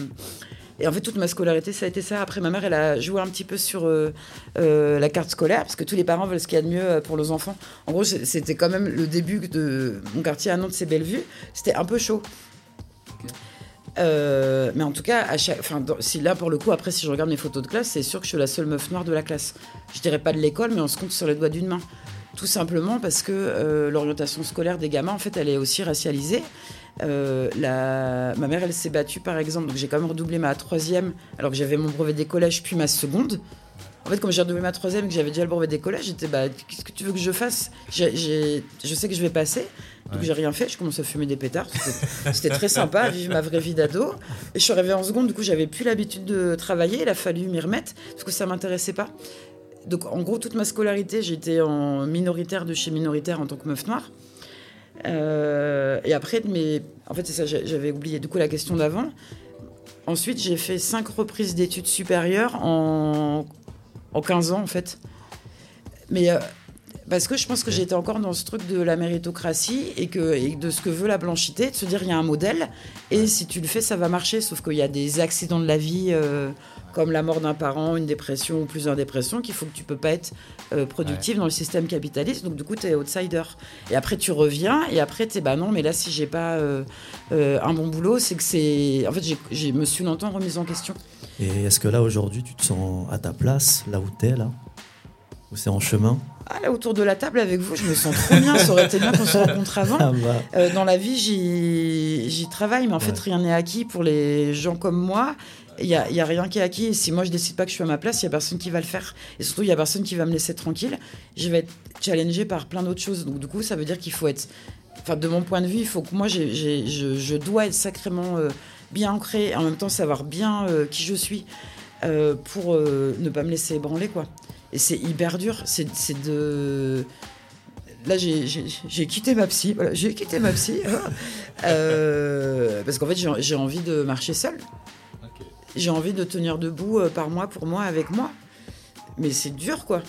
et en fait toute ma scolarité ça a été ça. Après ma mère elle a joué un petit peu sur euh, euh, la carte scolaire parce que tous les parents veulent ce qu'il y a de mieux pour leurs enfants. En gros c'était quand même le début de mon quartier à Nantes, c'est Bellevue. C'était un peu chaud. Euh, mais en tout cas, à chaque, enfin, dans- si là pour le coup, après si je regarde mes photos de classe, c'est sûr que je suis la seule meuf noire de la classe. Je dirais pas de l'école, mais on se compte sur les doigts d'une main. Tout simplement parce que euh, l'orientation scolaire des gamins, en fait, elle est aussi racialisée. Euh, la... Ma mère, elle s'est battue, par exemple, donc j'ai quand même redoublé ma troisième, alors que j'avais mon brevet des collèges, puis ma seconde. En fait, comme j'ai redoublé ma troisième et que j'avais déjà le brevet des collèges, j'étais, bah, qu'est-ce que tu veux que je fasse? Je sais que je vais passer, donc Ouais. j'ai rien fait, je commence à fumer des pétards. C'était- C'était très sympa, vivre ma vraie vie d'ado. Et je suis arrivée en seconde, du coup, j'avais plus l'habitude de travailler, il a fallu m'y remettre, parce que ça m'intéressait pas. Donc, en gros, toute ma scolarité, j'étais en minoritaire de chez minoritaire en tant que meuf noire. Euh, et après, mais en fait, c'est ça, j'avais oublié du coup la question d'avant. Ensuite, j'ai fait cinq reprises d'études supérieures en, en 15 ans, en fait. Mais euh, Parce que je pense que j'étais encore dans ce truc de la méritocratie et, que, et de ce que veut la blanchité, de se dire il y a un modèle et si tu le fais, ça va marcher. Sauf qu'il y a des accidents de la vie, euh, comme la mort d'un parent, une dépression ou plusieurs dépressions, qu'il faut que tu peux pas être euh, productif dans le système capitaliste. Donc du coup, tu es outsider. Et après, tu reviens et après, tu es bah non, mais là, si j'ai pas euh, euh, un bon boulot, c'est que c'est. En fait, j'ai me suis longtemps remise en question. Et est-ce que là, aujourd'hui, tu te sens à ta place, là où t'es, là? Ou c'est en chemin? Ah, là, autour de la table avec vous, je me sens trop bien. Ça aurait été bien qu'on se rencontre avant. Ah bah. Euh, dans la vie, j'y travaille, mais en fait, rien n'est acquis pour les gens comme moi. Il n'y a, a rien qui est acquis. Et si moi, je décide pas que je suis à ma place, il y a personne qui va le faire. Et surtout, il y a personne qui va me laisser tranquille. Je vais être challengée par plein d'autres choses. Donc, du coup, ça veut dire qu'il faut être. Enfin, de mon point de vue, il faut que moi, je, je dois être sacrément euh, bien ancrée et en même temps savoir bien euh, qui je suis euh, pour ne pas me laisser ébranler, quoi. Et c'est hyper dur. C'est de. Là, j'ai- quitté ma psy. Voilà, j'ai quitté ma psy. Euh, parce qu'en fait, j'ai envie de marcher seule. J'ai envie de tenir debout euh, par mois pour moi avec moi. Mais c'est dur, quoi.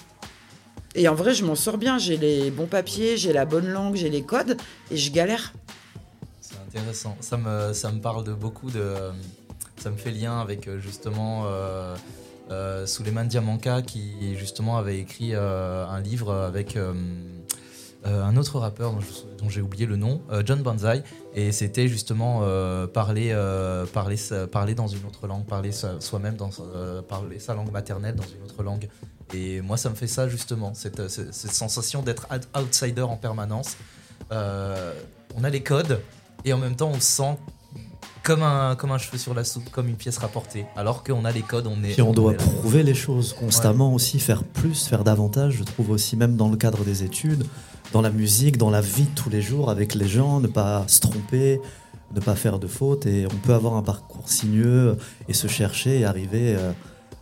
Et en vrai, je m'en sors bien. J'ai les bons papiers, j'ai la bonne langue, j'ai les codes et je galère. C'est intéressant. Ça me, ça me parle de beaucoup de. Ça me fait lien avec euh, justement euh, euh, Souleymane Diamanka qui justement avait écrit euh, un livre avec euh, un autre rappeur dont, j'ai oublié le nom, euh, John Banzai, et c'était justement euh, parler, parler, parler dans une autre langue, parler soi-même dans parler sa langue maternelle dans une autre langue. Et moi, ça me fait ça justement, cette, sensation d'être out- outsider en permanence. On a les codes et en même temps on se sent comme un, comme un cheveu sur la soupe, comme une pièce rapportée. Alors qu'on a les codes, on est. Puis on doit prouver les choses constamment aussi, faire plus, faire davantage. Je trouve aussi, même dans le cadre des études, dans la musique, dans la vie de tous les jours, avec les gens, ne pas se tromper, ne pas faire de fautes. Et on peut avoir un parcours sinueux et se chercher et arriver euh,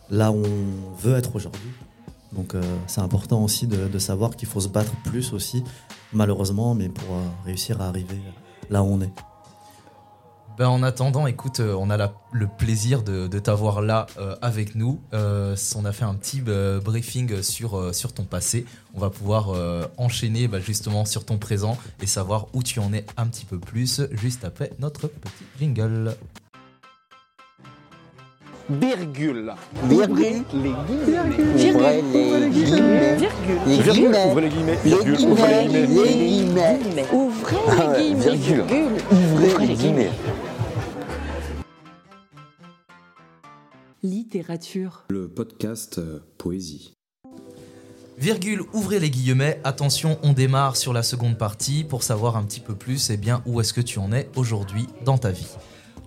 là où on veut être aujourd'hui. Donc euh, c'est important aussi de, de savoir qu'il faut se battre plus aussi, malheureusement, mais pour euh, réussir à arriver là où on est. Ben, en attendant, écoute, euh, on a la- le plaisir de, de t'avoir là euh, avec nous. Euh, on a fait un petit euh, briefing sur, euh, sur ton passé. On va pouvoir euh, enchaîner bah, justement sur ton présent et savoir où tu en es un petit peu plus juste après notre petit jingle. Virgule. Virgule. Les guillemets. Ouvrez les guillemets. Virgule. Ouvrez les guillemets. Virgule. Ouvrez les guillemets. guillemets. Les guillemets. Ouvrez Ah les guillemets. virgule. virgule. Ouvrez les guillemets. Littérature. Le podcast euh, Poésie. Virgule, ouvrez les guillemets. Attention, on démarre sur la seconde partie pour savoir un petit peu plus eh bien, où est-ce que tu en es aujourd'hui dans ta vie?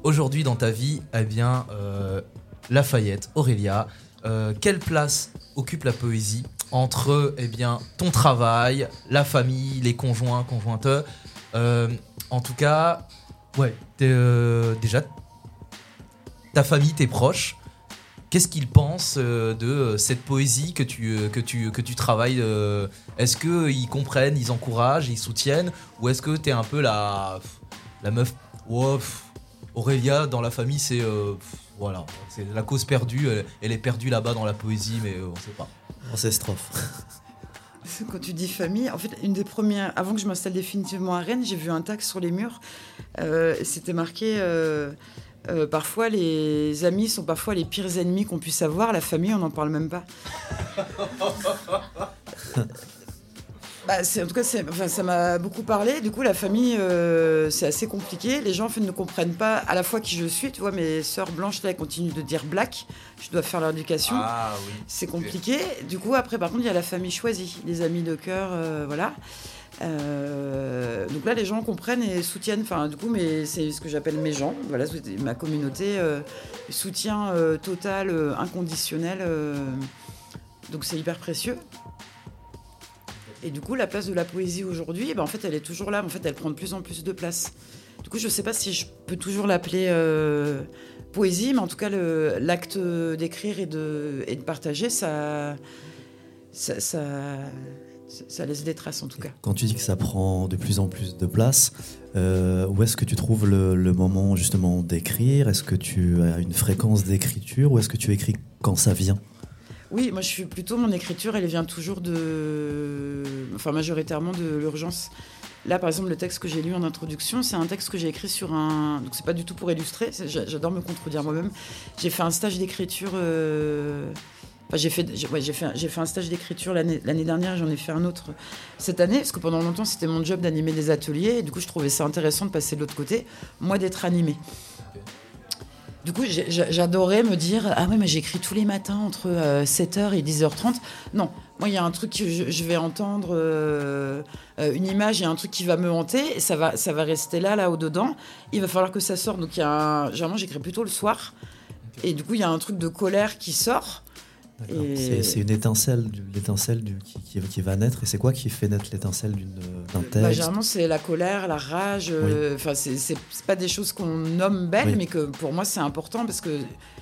Aujourd'hui dans ta vie, eh bien, euh, Lafayette, Aurélia, euh, quelle place occupe la poésie entre eh bien, ton travail, la famille, les conjoints, conjointes? Euh, En tout cas, ouais, t'es, euh, déjà, ta famille, tes proches, Qu'est-ce qu'ils pensent euh, de euh, cette poésie que tu, euh, que tu, que tu travailles euh, Est-ce qu'ils comprennent, ils encouragent, ils soutiennent Ou est-ce que tu es un peu la, la meuf pff, Aurélia, dans la famille, c'est. euh, voilà, c'est la cause perdue. Elle, elle est perdue là-bas dans la poésie, mais euh, on sait pas. Ancestrophe. Quand tu dis famille, en fait, une des premières, avant que je m'installe définitivement à Rennes, j'ai vu un taxe sur les murs. Euh, C'était marqué euh, euh, parfois les amis sont parfois les pires ennemis qu'on puisse avoir. La famille, on n'en parle même pas. Bah, en tout cas, enfin, ça m'a beaucoup parlé. Du coup, la famille, euh, c'est assez compliqué. Les gens en fait, ne comprennent pas à la fois qui je suis. Tu vois, mes sœurs blanches, là, elles continuent de dire black. Je dois faire leur éducation. Ah oui. C'est compliqué. Du coup, après, par contre, il y a la famille choisie, les amis de cœur, euh, voilà. Euh, donc là, les gens comprennent et soutiennent. Enfin, du coup, c'est ce que j'appelle mes gens. Voilà, ma communauté, euh, soutien euh, total, euh, inconditionnel. donc c'est hyper précieux. Et du coup, la place de la poésie aujourd'hui, ben, en fait, elle est toujours là. En fait, elle prend de plus en plus de place. Du coup, je ne sais pas si je peux toujours l'appeler poésie, mais en tout cas, l'acte d'écrire et de, partager, ça, ça laisse des traces en tout cas. Quand tu dis que ça prend de plus en plus de place, euh, où est-ce que tu trouves le, le moment justement d'écrire? Est-ce que tu as une fréquence d'écriture ou est-ce que tu écris quand ça vient? Oui, moi je suis plutôt mon écriture, elle vient toujours de, enfin majoritairement de l'urgence. Là, par exemple, le texte que j'ai lu en introduction, c'est un texte que j'ai écrit sur un. Donc, c'est pas du tout pour illustrer. J'adore me contredire moi-même. J'ai fait un stage d'écriture. euh, Enfin, j'ai fait, j'ai- ouais, j'ai fait, fait un stage d'écriture l'année dernière. J'en ai fait un autre cette année parce que pendant longtemps, c'était mon job d'animer des ateliers. Et du coup, je trouvais ça intéressant de passer de l'autre côté, moi d'être animé. Du coup, j'adorais me dire Ah ouais, mais j'écris tous les matins entre 7h et 10h30. Non, moi, il y a un truc que je, vais entendre, euh, euh, une image, il y a un truc qui va me hanter, et ça va, ça va rester là, là, au-dedans. Il va falloir que ça sorte. Donc, il y a un- généralement, j'écris plutôt le soir. Et du coup, il y a un truc de colère qui sort. C'est une étincelle, l'étincelle qui, qui- qui va naître. Et c'est quoi qui fait naître l'étincelle d'une- d'un Bah, texte? généralement, c'est la colère, la rage. euh, Enfin, c'est pas des choses qu'on nomme belles, Oui. mais que pour moi, c'est important parce que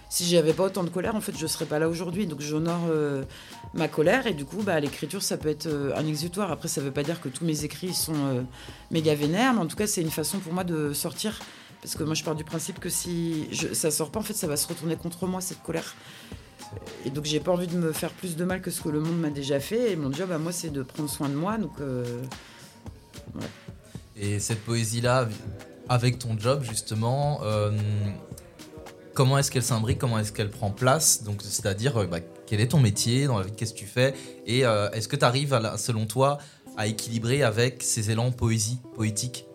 si j'avais pas autant de colère, en fait, je serais pas là aujourd'hui. Donc, j'honore euh, ma colère et du coup, bah, l'écriture, ça peut être euh, un exutoire. Après, ça veut pas dire que tous mes écrits sont euh, méga vénères, mais en tout cas, c'est une façon pour moi de sortir. Parce que moi, je pars du principe que si je, ça sort pas, en fait, ça va se retourner contre moi, cette colère. Et donc, j'ai pas envie de me faire plus de mal que ce que le monde m'a déjà fait. Et mon job à moi, c'est de prendre soin de moi. Donc, euh, Et cette poésie-là, avec ton job justement, euh, comment est-ce qu'elle s'imbrique, comment est-ce qu'elle prend place? Donc, c'est-à-dire, euh, bah, quel est ton métier dans la vie, qu'est-ce que tu fais? Et euh, est-ce que tu arrives, selon toi, à équilibrer avec ces élans poésie, poétiques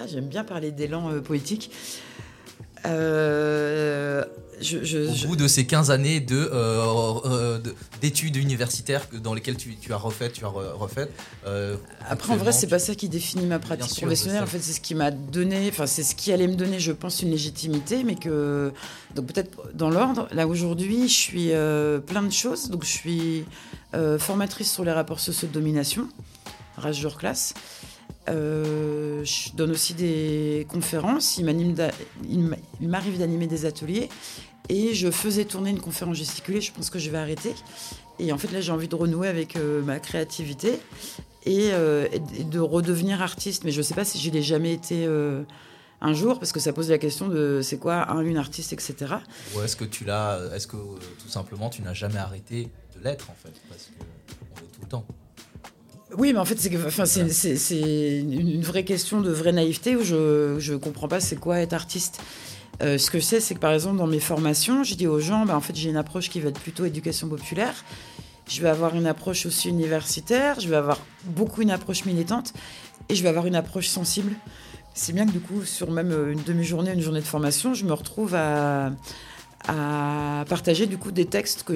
Ah, j'aime bien parler d'élan poétique. Euh, je, je- Au je- bout de ces 15 années de, euh, euh, de- d'études universitaires dans lesquelles tu, tu as refait, tu as re- refait. euh, Après, en vrai, c'est actuellement, pas ça qui définit ma pratique sûr, professionnelle. En fait, c'est ce qui m'a donné, enfin, c'est ce qui allait me donner, je pense, une légitimité, mais que. Donc, peut-être dans l'ordre. Là, aujourd'hui, je suis euh, plein de choses. Donc, je suis formatrice sur les rapports sociaux de domination, rage jour classe. Euh, je donne aussi des conférences. Il m'arrive d'animer des ateliers. Et je faisais tourner une conférence gesticulée. Je pense que je vais arrêter. Et en fait, là, j'ai envie de renouer avec euh, ma créativité et, euh, et de redevenir artiste. Mais je ne sais pas si je l'ai jamais été euh, un jour, parce que ça pose la question de c'est quoi un, une artiste, etc. Ou est-ce que tu l'as, est-ce que tout simplement tu n'as jamais arrêté de l'être en fait Parce que on est tout le temps? Oui, mais en fait, c'est enfin, une vraie question de vraie naïveté où je ne comprends pas c'est quoi être artiste. Euh, ce que je sais, c'est que par exemple, dans mes formations, je dis aux gens, bah, en fait, j'ai une approche qui va être plutôt éducation populaire. Je vais avoir une approche aussi universitaire, je vais avoir beaucoup une approche militante et je vais avoir une approche sensible. C'est bien que du coup, sur même euh, une demi-journée, une journée de formation, je me retrouve à, partager du coup des textes que,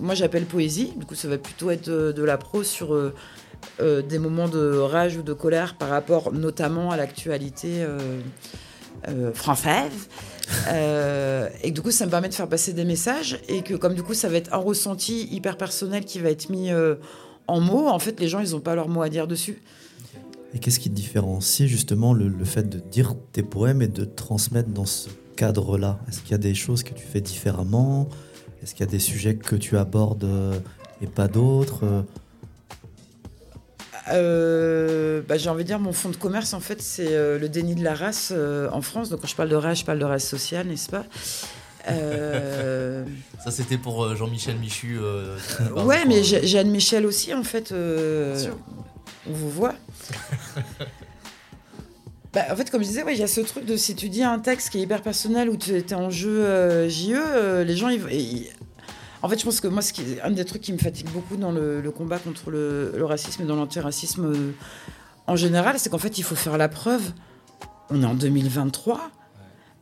moi j'appelle poésie. Du coup, ça va plutôt être de la prose sur euh, des moments de rage ou de colère par rapport notamment à l'actualité euh, française. Euh, et du coup, ça me permet de faire passer des messages et que comme du coup, ça va être un ressenti hyper personnel qui va être mis euh, en mots, en fait, les gens, ils n'ont pas leur mot à dire dessus. Et qu'est-ce qui différencie justement le, le fait de dire tes poèmes et de transmettre dans ce cadre-là? Est-ce qu'il y a des choses que tu fais différemment? Est-ce qu'il y a des sujets que tu abordes euh, et pas d'autres? Euh, bah, j'ai envie de dire, mon fonds de commerce, en fait, c'est euh, le déni de la race euh, en France. Donc, quand je parle de race, je parle de race sociale, n'est-ce pas? Euh, Ça c'était pour euh, Jean-Michel Michu. euh, Ouais, mais Jeanne Michel aussi, en fait. euh, Bien sûr. on vous voit. Bah, en fait, comme je disais, ouais, il y a ce truc de si tu dis un texte qui est hyper personnel où tu es en jeu euh, JE, euh, les gens, ils, ils- En fait, je pense que moi, ce qui, un des trucs qui me fatigue beaucoup dans le, le combat contre le, le racisme et dans l'antiracisme euh, en général, c'est qu'en fait, il faut faire la preuve. On est en 2023.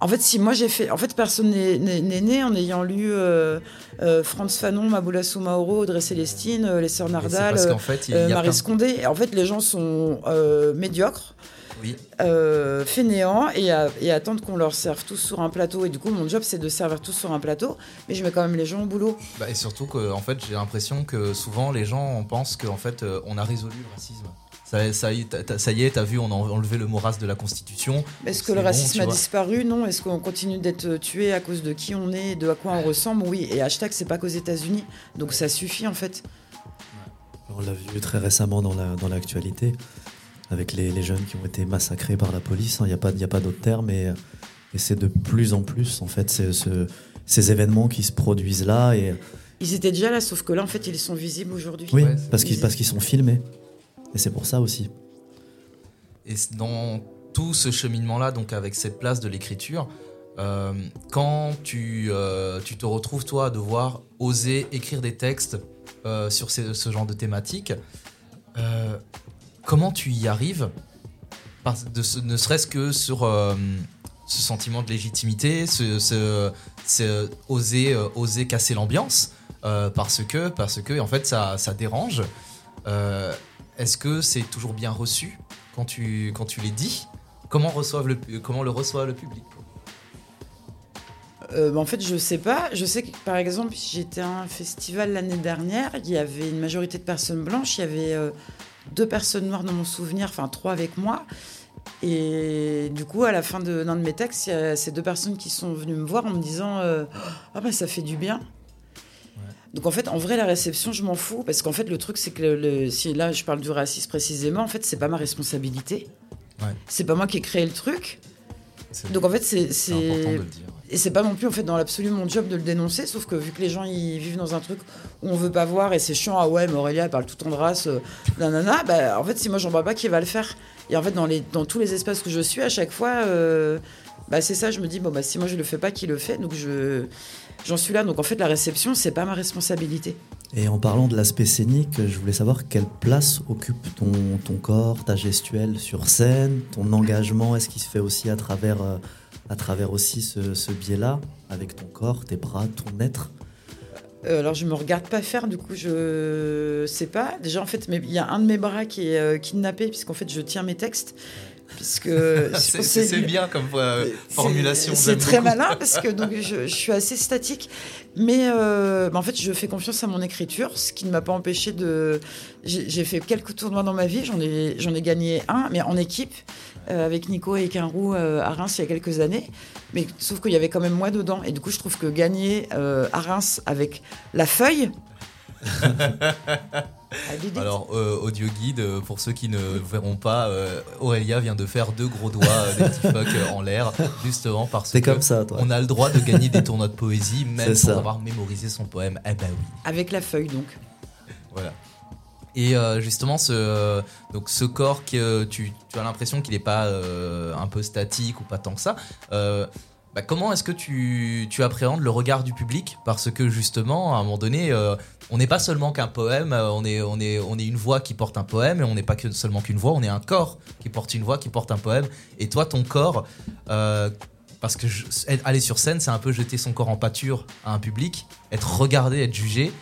En fait, si moi j'ai fait. En fait, personne n'est n'est- n'est né en ayant lu euh, euh, Franz Fanon, Maboula Soumaoro, Audrey Célestine, euh, les Sœurs Mais c'est Nardal, parce qu'en fait, il y a plein Marie Scondé. En fait, les gens sont euh, médiocres, Oui. euh, fainéants, et, à- et attendent qu'on leur serve tous sur un plateau. Et du coup, mon job, c'est de servir tous sur un plateau, mais je mets quand même les gens au boulot. Bah, et surtout que en fait, j'ai l'impression que souvent les gens pensent qu'en fait, euh, on a résolu le racisme. Ça, ça, y est, t'as- t'as- ça y est, t'as vu, on a enlevé le mot race de la Constitution. Est-ce que le bon, racisme a disparu? Non. Est-ce qu'on continue d'être tué à cause de qui on est, de à quoi on ressemble? Oui. Et hashtag, c'est pas qu'aux États-Unis. Donc ça suffit en fait. On l'a vu très récemment dans la- dans l'actualité, avec les, les jeunes qui ont été massacrés par la police. Il n'y a pas, y a pas d'autre terme, et, et c'est de plus en plus, en fait, ce- ces événements qui se produisent là. Et, Ils étaient déjà là, sauf que là, en fait, ils sont visibles aujourd'hui. Oui, Ouais, parce qu'ils sont filmés. Et c'est pour ça aussi. Et dans tout ce cheminement-là, donc avec cette place de l'écriture, euh, quand tu, euh, tu te retrouves, toi, à devoir oser écrire des textes euh, sur ces- ce genre de thématiques, euh, comment tu y arrives ce- Ne serait-ce que sur euh, ce sentiment de légitimité, oser, euh, oser casser l'ambiance, euh, parce que, parce que en fait, ça, ça dérange. Est-ce que c'est toujours bien reçu quand tu, quand tu les dis? Comment, le, comment le reçoit le public? Bah, en fait, je sais pas. Je sais que, par exemple, j'étais à un festival l'année dernière. Il y avait une majorité de personnes blanches. Il y avait deux personnes noires dans mon souvenir, enfin trois avec moi. Et du coup, à la fin de- d'un de, mes textes, il y a ces deux personnes qui sont venues me voir en me disant euh, Ah, bah ça fait du bien. Donc en fait, en vrai, la réception, je m'en fous. Parce qu'en fait, le truc, c'est que le- le- si là, je parle du racisme précisément, en fait, c'est pas ma responsabilité. Ouais. C'est pas moi qui ai créé le truc. Donc en fait, c'est. c'est important de le dire. Et c'est pas non plus en fait dans l'absolu mon job de le dénoncer, sauf que vu que les gens ils vivent dans un truc où on veut pas voir et c'est chiant, ah ouais, mais Aurélia elle parle tout en race, euh, nanana, bah en fait si moi j'en vois pas, qui va le faire? Et en fait dans, les, dans tous les espaces que je suis, à chaque fois, euh, bah c'est ça, je me dis, bon bah si moi je le fais pas, qui le fait? Donc je j'en suis là, donc en fait la réception c'est pas ma responsabilité. Et en parlant de l'aspect scénique, je voulais savoir quelle place occupe ton, ton corps, ta gestuelle sur scène, ton engagement, est-ce qu'il se fait aussi à travers, euh, à travers aussi ce, ce biais-là, avec ton corps, tes bras, ton être Euh, alors je me regarde pas faire, du coup je sais pas. Déjà en fait, mais il y a un de mes bras qui est euh, kidnappé puisqu'en fait je tiens mes textes. Puisque C'est- bien comme euh, formulation. C'est très beaucoup. malin parce que donc je, je suis assez statique, mais euh, bah, en fait je fais confiance à mon écriture, ce qui ne m'a pas empêché de. J'ai j'ai fait quelques tournois dans ma vie, j'en ai j'en ai gagné un, mais en équipe euh, avec Nico et Quinrou euh, à Reims il y a quelques années. Mais sauf qu'il y avait quand même moi dedans, et du coup je trouve que gagner euh, à Reims avec la feuille. Alors, euh, audio guide, pour ceux qui ne verront pas, euh, Aurélia vient de faire deux gros doigts, euh, des petits fuck en l'air, justement parce que comme ça, toi. on a le droit de gagner des tournois de poésie, même sans avoir mémorisé son poème. Eh ben oui. Avec la feuille donc. Voilà. Et euh, justement, ce, donc ce corps que tu, as l'impression qu'il n'est pas euh, un peu statique ou pas tant que ça, euh, bah, comment est-ce que tu, tu appréhendes le regard du public? Parce que justement, à un moment donné, euh, on n'est pas seulement qu'un poème, euh, on est, on, est, on est une voix qui porte un poème, et on n'est pas que seulement qu'une voix, on est un corps qui porte une voix, qui porte un poème. Et toi, ton corps, euh, parce que aller sur scène, c'est un peu jeter son corps en pâture à un public, être regardé, être jugé.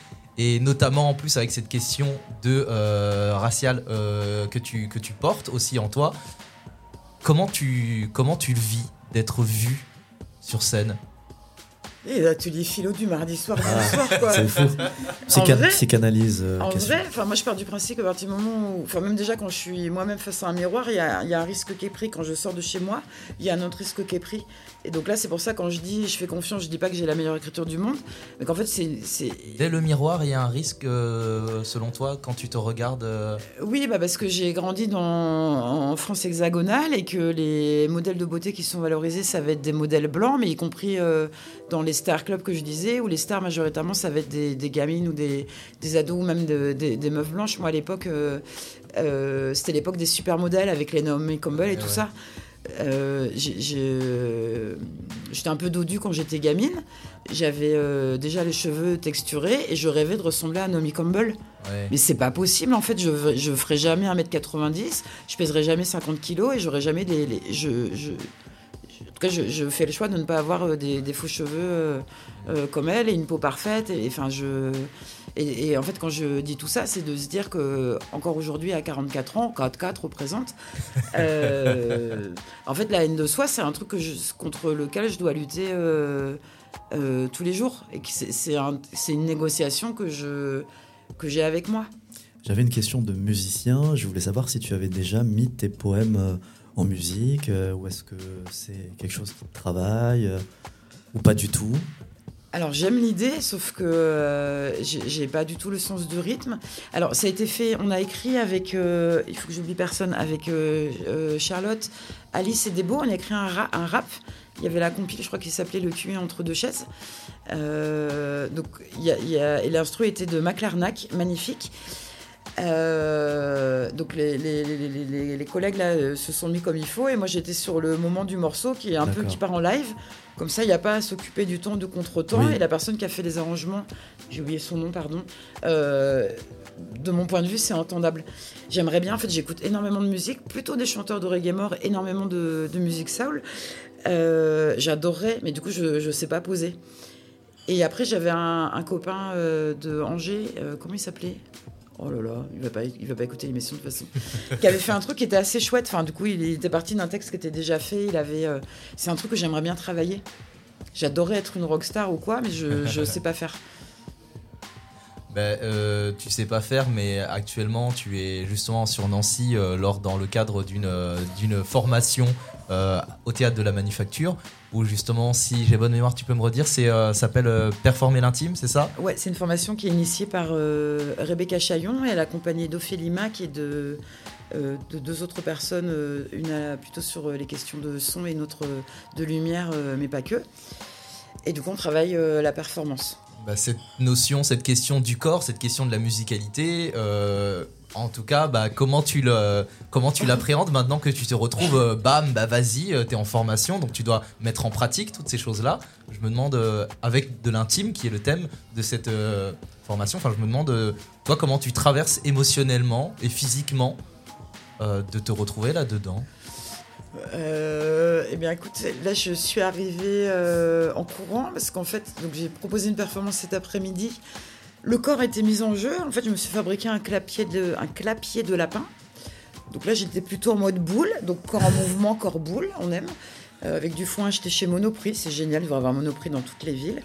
Et notamment en plus avec cette question de euh, raciale euh, que, tu, portes aussi en toi, comment tu, comment tu le vis d'être vu sur scène? Et l'atelier philo du mardi soir, Ah, quoi. C'est fou. Psychanalyse. euh, En question. vrai, enfin moi je pars du principe qu'à partir du moment où, enfin même déjà quand je suis moi-même face à un miroir, il y a, il y a un risque qui est pris. Quand je sors de chez moi, il y a un autre risque qui est pris. Et donc là c'est pour ça quand je dis je fais confiance, je dis pas que j'ai la meilleure écriture du monde, mais qu'en fait c'est, c'est... Dès le miroir, il y a un risque euh, selon toi quand tu te regardes euh, oui bah parce que j'ai grandi dans, en France hexagonale et que les modèles de beauté qui sont valorisés ça va être des modèles blancs, mais y compris euh, dans les star clubs que je disais où les stars majoritairement ça va être des, des gamines ou des, des ados ou même de- des- des meufs blanches. Moi à l'époque euh, euh, c'était l'époque des supermodèles avec les Naomi Campbell et Ouais, tout ouais. ça. Euh, J'étais un peu dodue quand j'étais gamine. J'avais euh, déjà les cheveux texturés et je rêvais de ressembler à Naomi Campbell. ouais. Mais c'est pas possible en fait. Je, je ferai jamais 1m90, je pèserai jamais 50 kilos et j'aurai jamais les. les- je, tout cas, je, je fais le choix de ne pas avoir euh, des, des faux cheveux euh, euh, comme elle et une peau parfaite. Et, enfin, je. Et, et en fait, quand je dis tout ça, c'est de se dire que encore aujourd'hui, à 44 ans, 44 représente. euh, en fait, la haine de soi, c'est un truc que je- contre lequel je dois lutter euh, euh, tous les jours. Et c'est- c'est un- c'est une négociation que je que j'ai avec moi. J'avais une question de musicien. Je voulais savoir si tu avais déjà mis tes poèmes en musique, euh, ou est-ce que c'est quelque chose qui travaille, euh, ou pas du tout? Alors j'aime l'idée, sauf que euh, j'ai pas du tout le sens du rythme. Alors ça a été fait, on a écrit avec, il faut que j'oublie personne, avec Charlotte, Alice et Debo, on a écrit un, ra- un rap. Il y avait la compile, je crois qu'il s'appelait Le cul entre deux chaises. Donc y a, et l'instru était de Maclarnac, magnifique. Euh, donc les, les- les- les- les- les collègues là euh, se sont mis comme il faut et moi j'étais sur le moment du morceau qui est un peu qui part en live. Comme ça il n'y a pas à s'occuper du temps de contre-temps Oui. et la personne qui a fait les arrangements j'ai oublié son nom pardon euh, de mon point de vue c'est entendable. J'aimerais bien en fait j'écoute énormément de musique plutôt des chanteurs de reggae mort énormément de, de musique soul. Euh, j'adorerais mais du coup je ne sais pas poser. Et après j'avais un, un copain euh, de Angers euh, comment il s'appelait? Oh là là, il va pas, il va pas écouter l'émission de toute façon. qui avait fait un truc qui était assez chouette. Enfin, du coup, il était parti d'un texte qui était déjà fait. Il avait, euh, c'est un truc que j'aimerais bien travailler. J'adorais être une rockstar ou quoi, mais je, je sais pas faire. Ben, euh, tu sais pas faire, mais actuellement tu es justement sur Nancy euh, lors dans le cadre d'une d'une formation euh, au théâtre de la Manufacture, où justement, si j'ai bonne mémoire, tu peux me redire, c'est euh, s'appelle euh, Performer l'intime, c'est ça? Ouais, c'est une formation qui est initiée par Rebecca Chaillon elle est accompagnée d'Ophélie Mac et de, de deux autres personnes, une plutôt sur les questions de son et une autre de lumière, mais pas que. Et du coup, on travaille la performance. Bah, cette notion, cette question du corps, cette question de la musicalité, en tout cas, bah, comment tu le, l'appréhendes maintenant que tu te retrouves, euh, bam, bah vas-y, euh, t'es en formation, donc tu dois mettre en pratique toutes ces choses-là. Je me demande, euh, avec de l'intime, qui est le thème de cette formation, enfin, je me demande, toi, comment tu traverses émotionnellement et physiquement de te retrouver là-dedans? Eh bien, écoute, là, je suis arrivée en courant parce qu'en fait, j'ai proposé une performance cet après-midi. Le corps était mis en jeu. En fait, je me suis fabriqué un clapier de, un clapier de lapin. Donc là, j'étais plutôt en mode boule, donc corps en mouvement, corps boule, on aime. Euh, avec du foin acheté chez Monoprix, c'est génial, il devrait y avoir Monoprix dans toutes les villes.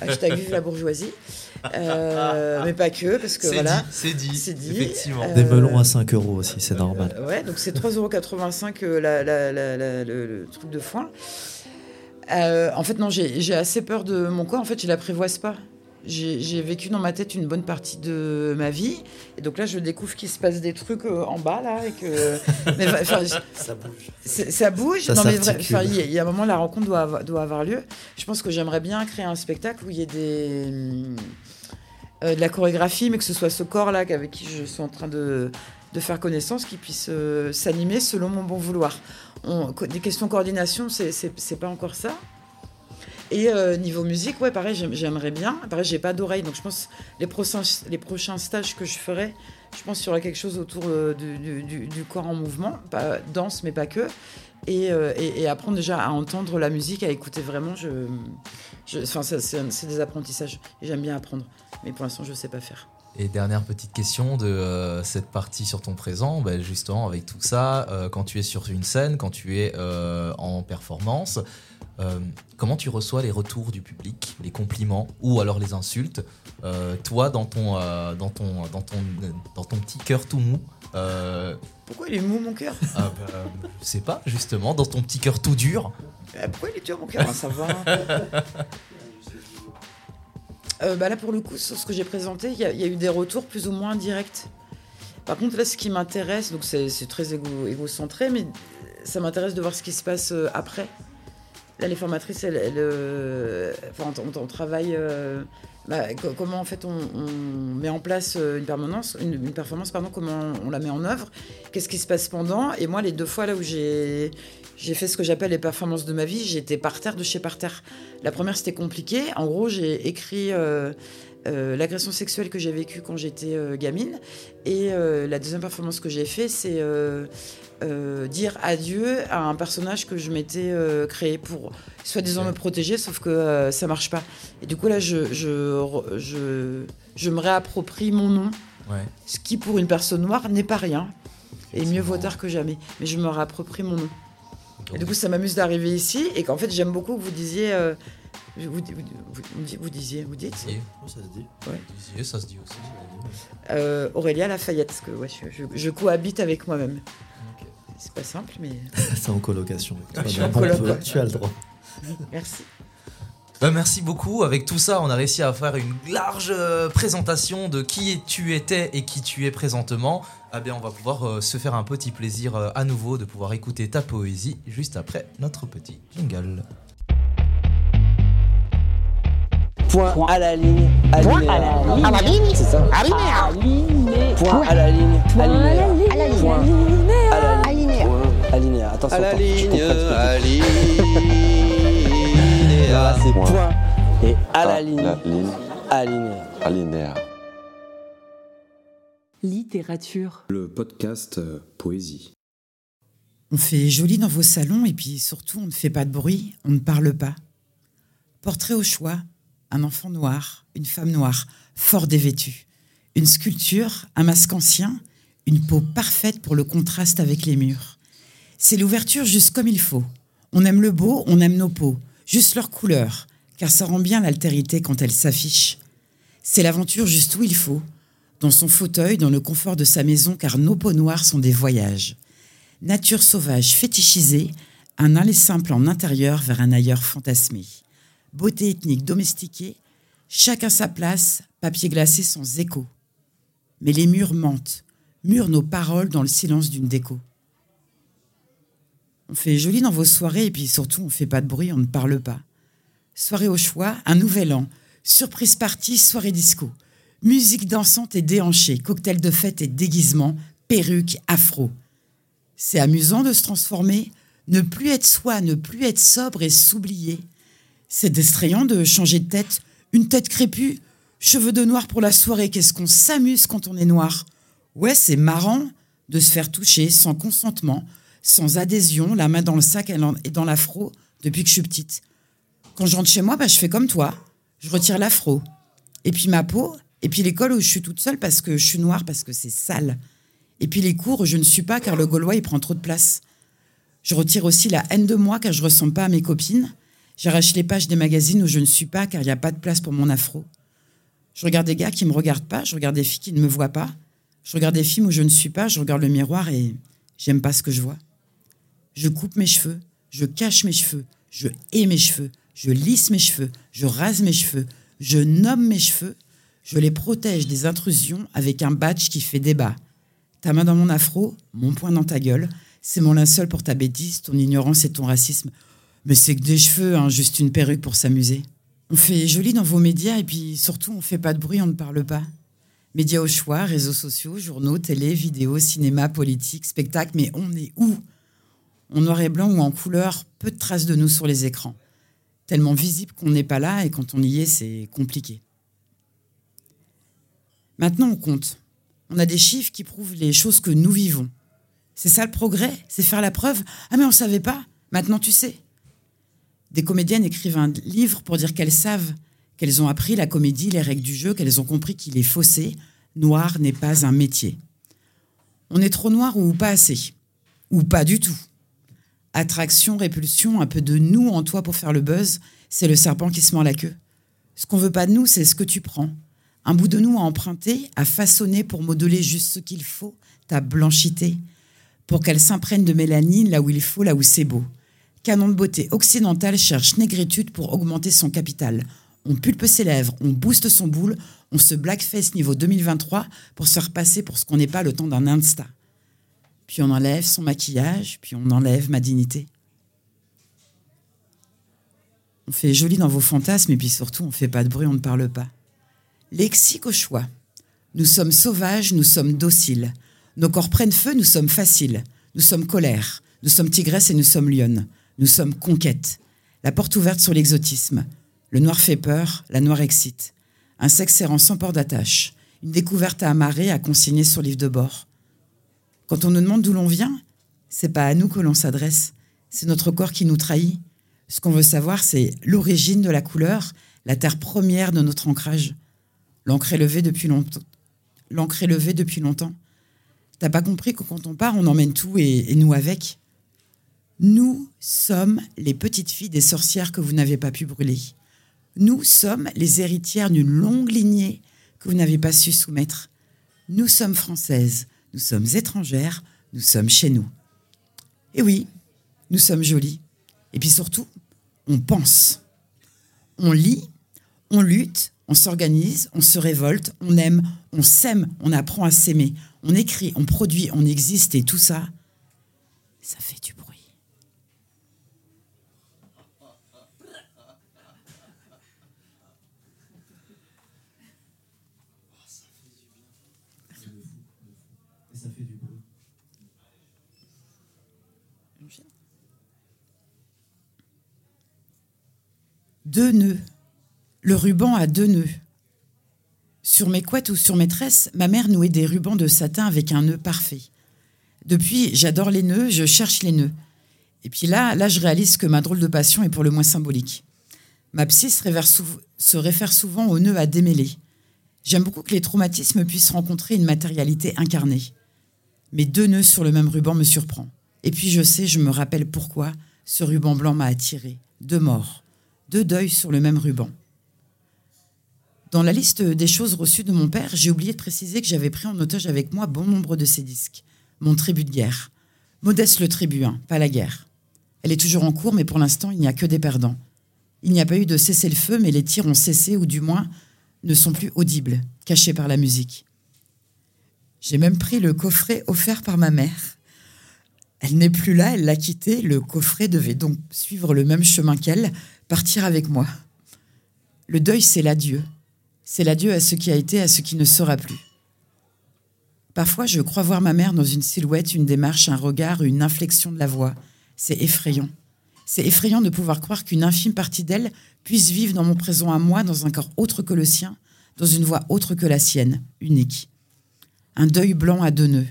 Hashtag vive la bourgeoisie. Euh, mais pas que, parce que C'est voilà. dit, c'est dit, C'est dit. effectivement. Euh, Des melons à 5 euros aussi, c'est normal. euh, ouais, donc c'est 3,85€ euh, la, la- la- la- le, le truc de foin. Euh, en fait, non, j'ai j'ai assez peur de mon corps. En fait, je l'apprivoise pas. J'ai vécu dans ma tête une bonne partie de ma vie. Et donc là, je découvre qu'il se passe des trucs euh, en bas, là. Et que... mais, enfin, je- Ça bouge. ça bouge. Ça non, mais vrai- s'articule. enfin, il y, a- il y a un moment, la rencontre doit avoir, doit avoir lieu. Je pense que j'aimerais bien créer un spectacle où il y ait des, euh, de la chorégraphie, mais que ce soit ce corps-là avec qui je suis en train de, de faire connaissance, qui puisse euh, s'animer selon mon bon vouloir. On- des questions de coordination, c'est pas encore ça. Et euh, niveau musique, ouais, pareil, j'aime- j'aimerais bien. Pareil, j'ai pas d'oreille, donc je pense les prochains, les prochains stages que je ferai, je pense qu'il y aura quelque chose autour euh, du, corps en mouvement, pas danse, mais pas que. Et, euh, et- apprendre déjà à entendre la musique, à écouter vraiment. Je, je- c'est des apprentissages. J'aime bien apprendre, mais pour l'instant, je sais pas faire. Et dernière petite question de euh, cette partie sur ton présent, bah, justement avec tout ça, euh, quand tu es sur une scène, quand tu es euh, en performance, euh, comment tu reçois les retours du public, les compliments ou alors les insultes Euh, Toi, dans ton, euh, dans, ton, dans, ton, dans ton petit cœur tout mou, Pourquoi il est mou, mon cœur? ah, bah, je sais pas, justement, dans ton petit cœur tout dur, Euh, Pourquoi il est dur, mon cœur Ah, Ça va. Euh, bah là, pour le coup, sur ce que j'ai présenté, il y, a- il y a eu des retours plus ou moins directs. Par contre, là, ce qui m'intéresse, donc c'est très égo- égocentré, mais ça m'intéresse de voir ce qui se passe après. Les formatrices, euh, on, travaille. euh, bah, co- comment en fait on, met en place euh, une permanence, une, performance, pardon, comment on la met en œuvre, qu'est-ce qui se passe pendant. Et moi, les deux fois là où j'ai fait ce que j'appelle les performances de ma vie, j'étais par terre de chez par terre. La première, c'était compliqué. En gros, j'ai écrit l'agression sexuelle que j'ai vécue quand j'étais gamine. Et la deuxième performance que j'ai fait, c'est euh, dire adieu à un personnage que je m'étais euh, créé pour soi-disant me protéger, sauf que euh, ça marche pas. Et du coup, là, je, je, je, je me réapproprie mon nom, ouais. ce qui, pour une personne noire, n'est pas rien. Et mieux vaut tard que jamais. Mais je me réapproprie mon nom. Et du coup, ça m'amuse d'arriver ici et qu'en fait, j'aime beaucoup que vous disiez. euh, vous, vous, vous- vous- vous disiez, vous dites et- Ça se dit. Disiez, ça se dit aussi. Aurélia Lafayette, parce que ouais, je cohabite avec moi-même. C'est pas simple, mais C'est en colocation. coloc, peu, tu as le droit. merci. Bah, merci beaucoup. Avec tout ça, on a réussi à faire une large euh, présentation de qui tu étais et qui tu es présentement. Ah bien, on va pouvoir euh, se faire un petit plaisir euh, à nouveau de pouvoir écouter ta poésie juste après notre petit jingle. Point, à la ligne. Point à la ligne. À la ligne, c'est ça. Point à la ligne. Point à la ligne. Point à la ligne. Alinéa. Alinéa. Attention. À la attends, ligne. Là, c'est Point. point et à la ligne. la ligne. Alinéa. Alinéa. Littérature. Le podcast euh, Poésie. On fait joli dans vos salons et puis surtout on ne fait pas de bruit, on ne parle pas. Portrait au choix, un enfant noir, une femme noire, fort dévêtue. Une sculpture, un masque ancien, une peau parfaite pour le contraste avec les murs. C'est l'ouverture juste comme il faut. On aime le beau, on aime nos peaux, juste leur couleur, car ça rend bien l'altérité quand elle s'affiche. C'est l'aventure juste où il faut, dans son fauteuil, dans le confort de sa maison, car nos peaux noires sont des voyages. Nature sauvage fétichisée, un aller simple en intérieur vers un ailleurs fantasmé. Beauté ethnique domestiquée, chacun sa place, papier glacé sans écho. Mais les murs mentent, murent nos paroles dans le silence d'une déco. On fait joli dans vos soirées et puis surtout on fait pas de bruit, on ne parle pas. Soirée au choix, un nouvel an, surprise party, soirée disco. Musique dansante et déhanchée, cocktail de fête et déguisement, perruque, afro. C'est amusant de se transformer, ne plus être soi, ne plus être sobre et s'oublier. C'est distrayant de changer de tête, une tête crépue, cheveux de noir pour la soirée, qu'est-ce qu'on s'amuse quand on est noir? Ouais, c'est marrant de se faire toucher sans consentement, sans adhésion, la main dans le sac et dans l'afro depuis que je suis petite. Quand je rentre chez moi, bah, je fais comme toi, je retire l'afro. Et puis ma peau, et puis l'école où je suis toute seule parce que je suis noire, parce que c'est sale. Et puis les cours, je ne suis pas car le Gaulois, il prend trop de place. Je retire aussi la haine de moi car je ressemble pas à mes copines. J'arrache les pages des magazines où je ne suis pas car il n'y a pas de place pour mon afro. Je regarde des gars qui ne me regardent pas, je regarde des filles qui ne me voient pas. Je regarde des films où je ne suis pas, je regarde le miroir et j'aime pas ce que je vois. Je coupe mes cheveux, je cache mes cheveux, je hais mes cheveux, je lisse mes cheveux, je rase mes cheveux, je nomme mes cheveux, je les protège des intrusions avec un badge qui fait débat. Ta main dans mon afro, mon poing dans ta gueule, c'est mon linceul pour ta bêtise, ton ignorance et ton racisme. Mais c'est que des cheveux, hein, juste une perruque pour s'amuser. On fait joli dans vos médias et puis surtout on fait pas de bruit, on ne parle pas. Médias au choix, réseaux sociaux, journaux, télé, vidéos, cinéma, politique, spectacle, mais on est où? En noir et blanc ou en couleur, peu de traces de nous sur les écrans. Tellement visible qu'on n'est pas là et quand on y est, c'est compliqué. Maintenant, on compte. On a des chiffres qui prouvent les choses que nous vivons. C'est ça le progrès, c'est faire la preuve? Ah mais on savait pas, maintenant tu sais. Des comédiennes écrivent un livre pour dire qu'elles savent, qu'elles ont appris la comédie, les règles du jeu, qu'elles ont compris qu'il est faussé. Noir n'est pas un métier. On est trop noir ou pas assez Ou pas du tout. Attraction, répulsion, un peu de nous en toi pour faire le buzz, c'est le serpent qui se mord la queue. Ce qu'on veut pas de nous, c'est ce que tu prends. Un bout de nous à emprunter, à façonner pour modeler juste ce qu'il faut, ta blanchité, pour qu'elle s'imprègne de mélanine là où il faut, là où c'est beau. Canon de beauté occidental cherche négritude pour augmenter son capital. On pulpe ses lèvres, on booste son boule, on se blackface niveau 2023 pour se repasser pour ce qu'on n'est pas le temps d'un Insta. Puis on enlève son maquillage, puis on enlève ma dignité. On fait joli dans vos fantasmes et puis surtout on fait pas de bruit, on ne parle pas. Lexique au choix. Nous sommes sauvages, nous sommes dociles. Nos corps prennent feu, nous sommes faciles. Nous sommes colère, nous sommes tigresse et nous sommes lionne. Nous sommes conquête. La porte ouverte sur l'exotisme. Le noir fait peur, la noire excite. Un sexe errant sans port d'attache. Une découverte à amarrer, à consigner sur livre de bord. Quand on nous demande d'où l'on vient, c'est pas à nous que l'on s'adresse. C'est notre corps qui nous trahit. Ce qu'on veut savoir, c'est l'origine de la couleur, la terre première de notre ancrage. L'encre est levée depuis longtemps. L'encre est levée depuis longtemps. T'as pas compris que quand on part, on emmène tout et, et nous avec? Nous sommes les petites filles des sorcières que vous n'avez pas pu brûler. Nous sommes les héritières d'une longue lignée que vous n'avez pas su soumettre. Nous sommes françaises, nous sommes étrangères, nous sommes chez nous. Et oui, nous sommes jolies. Et puis surtout, on pense. On lit, on lutte, on s'organise, on se révolte, on aime, on s'aime, on apprend à s'aimer, on écrit, on produit, on existe et tout ça, ça fait du bruit. Deux nœuds. Le ruban a deux nœuds. Sur mes couettes ou sur mes tresses, ma mère nouait des rubans de satin avec un nœud parfait. Depuis, j'adore les nœuds, je cherche les nœuds. Et puis là, là, je réalise que ma drôle de passion est pour le moins symbolique. Ma psy se réfère, souvent aux nœuds à démêler. J'aime beaucoup que les traumatismes puissent rencontrer une matérialité incarnée. Mais deux nœuds sur le même ruban me surprend. Et puis je sais, je me rappelle pourquoi ce ruban blanc m'a attiré. Deux morts, deux deuils sur le même ruban. Dans la liste des choses reçues de mon père, j'ai oublié de préciser que j'avais pris en otage avec moi bon nombre de ses disques. Mon tribut de guerre. Modeste le tribut, pas la guerre. Elle est toujours en cours, mais pour l'instant, il n'y a que des perdants. Il n'y a pas eu de cessez-le-feu, mais les tirs ont cessé, ou du moins ne sont plus audibles, cachés par la musique. J'ai même pris le coffret offert par ma mère. Elle n'est plus là, elle l'a quitté. Le coffret devait donc suivre le même chemin qu'elle, partir avec moi. Le deuil, c'est l'adieu. C'est l'adieu à ce qui a été, à ce qui ne sera plus. Parfois, je crois voir ma mère dans une silhouette, une démarche, un regard, une inflexion de la voix. C'est effrayant. C'est effrayant de pouvoir croire qu'une infime partie d'elle puisse vivre dans mon présent à moi, dans un corps autre que le sien, dans une voix autre que la sienne, unique. Un deuil blanc à deux nœuds.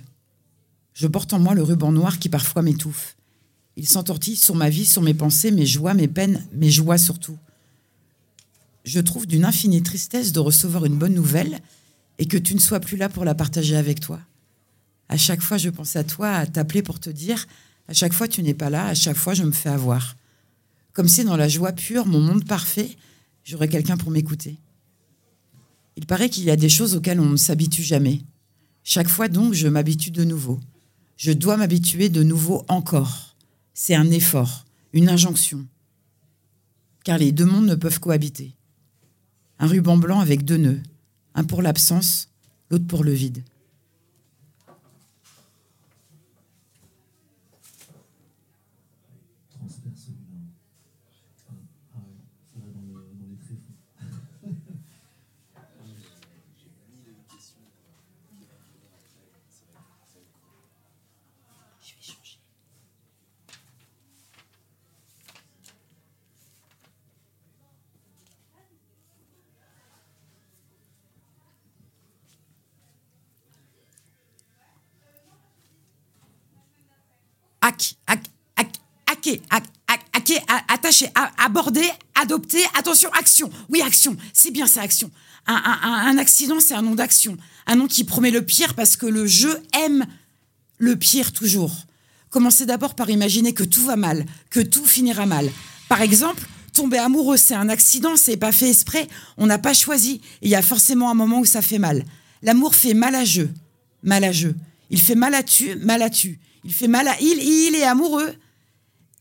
Je porte en moi le ruban noir qui parfois m'étouffe. Il s'entortille sur ma vie, sur mes pensées, mes joies, mes peines, mes joies surtout. Je trouve d'une infinie tristesse de recevoir une bonne nouvelle et que tu ne sois plus là pour la partager avec toi. À chaque fois, je pense à toi, à t'appeler pour te dire, à chaque fois, tu n'es pas là, à chaque fois, je me fais avoir. Comme si dans la joie pure, mon monde parfait, j'aurais quelqu'un pour m'écouter. Il paraît qu'il y a des choses auxquelles on ne s'habitue jamais. Chaque fois donc, je m'habitue de nouveau. Je dois m'habituer de nouveau encore. C'est un effort, une injonction. Car les deux mondes ne peuvent cohabiter. Un ruban blanc avec deux nœuds, un pour l'absence, l'autre pour le vide. Hack, hack, hack, hacker, hack, hack, hacker, aborder, adopter, attention, action. Oui, action, c'est bien ça, action. Un, un- accident, c'est un nom d'action. Un nom qui promet le pire parce que le jeu aime le pire toujours. Commencez d'abord par imaginer que tout va mal, que tout finira mal. Par exemple, tomber amoureux, c'est un accident, c'est pas fait exprès, on n'a pas choisi. Il y a forcément un moment où ça fait mal. L'amour fait mal à jeu, mal à jeu. Il fait mal à tu, mal à tu. Il fait mal à il, il est amoureux.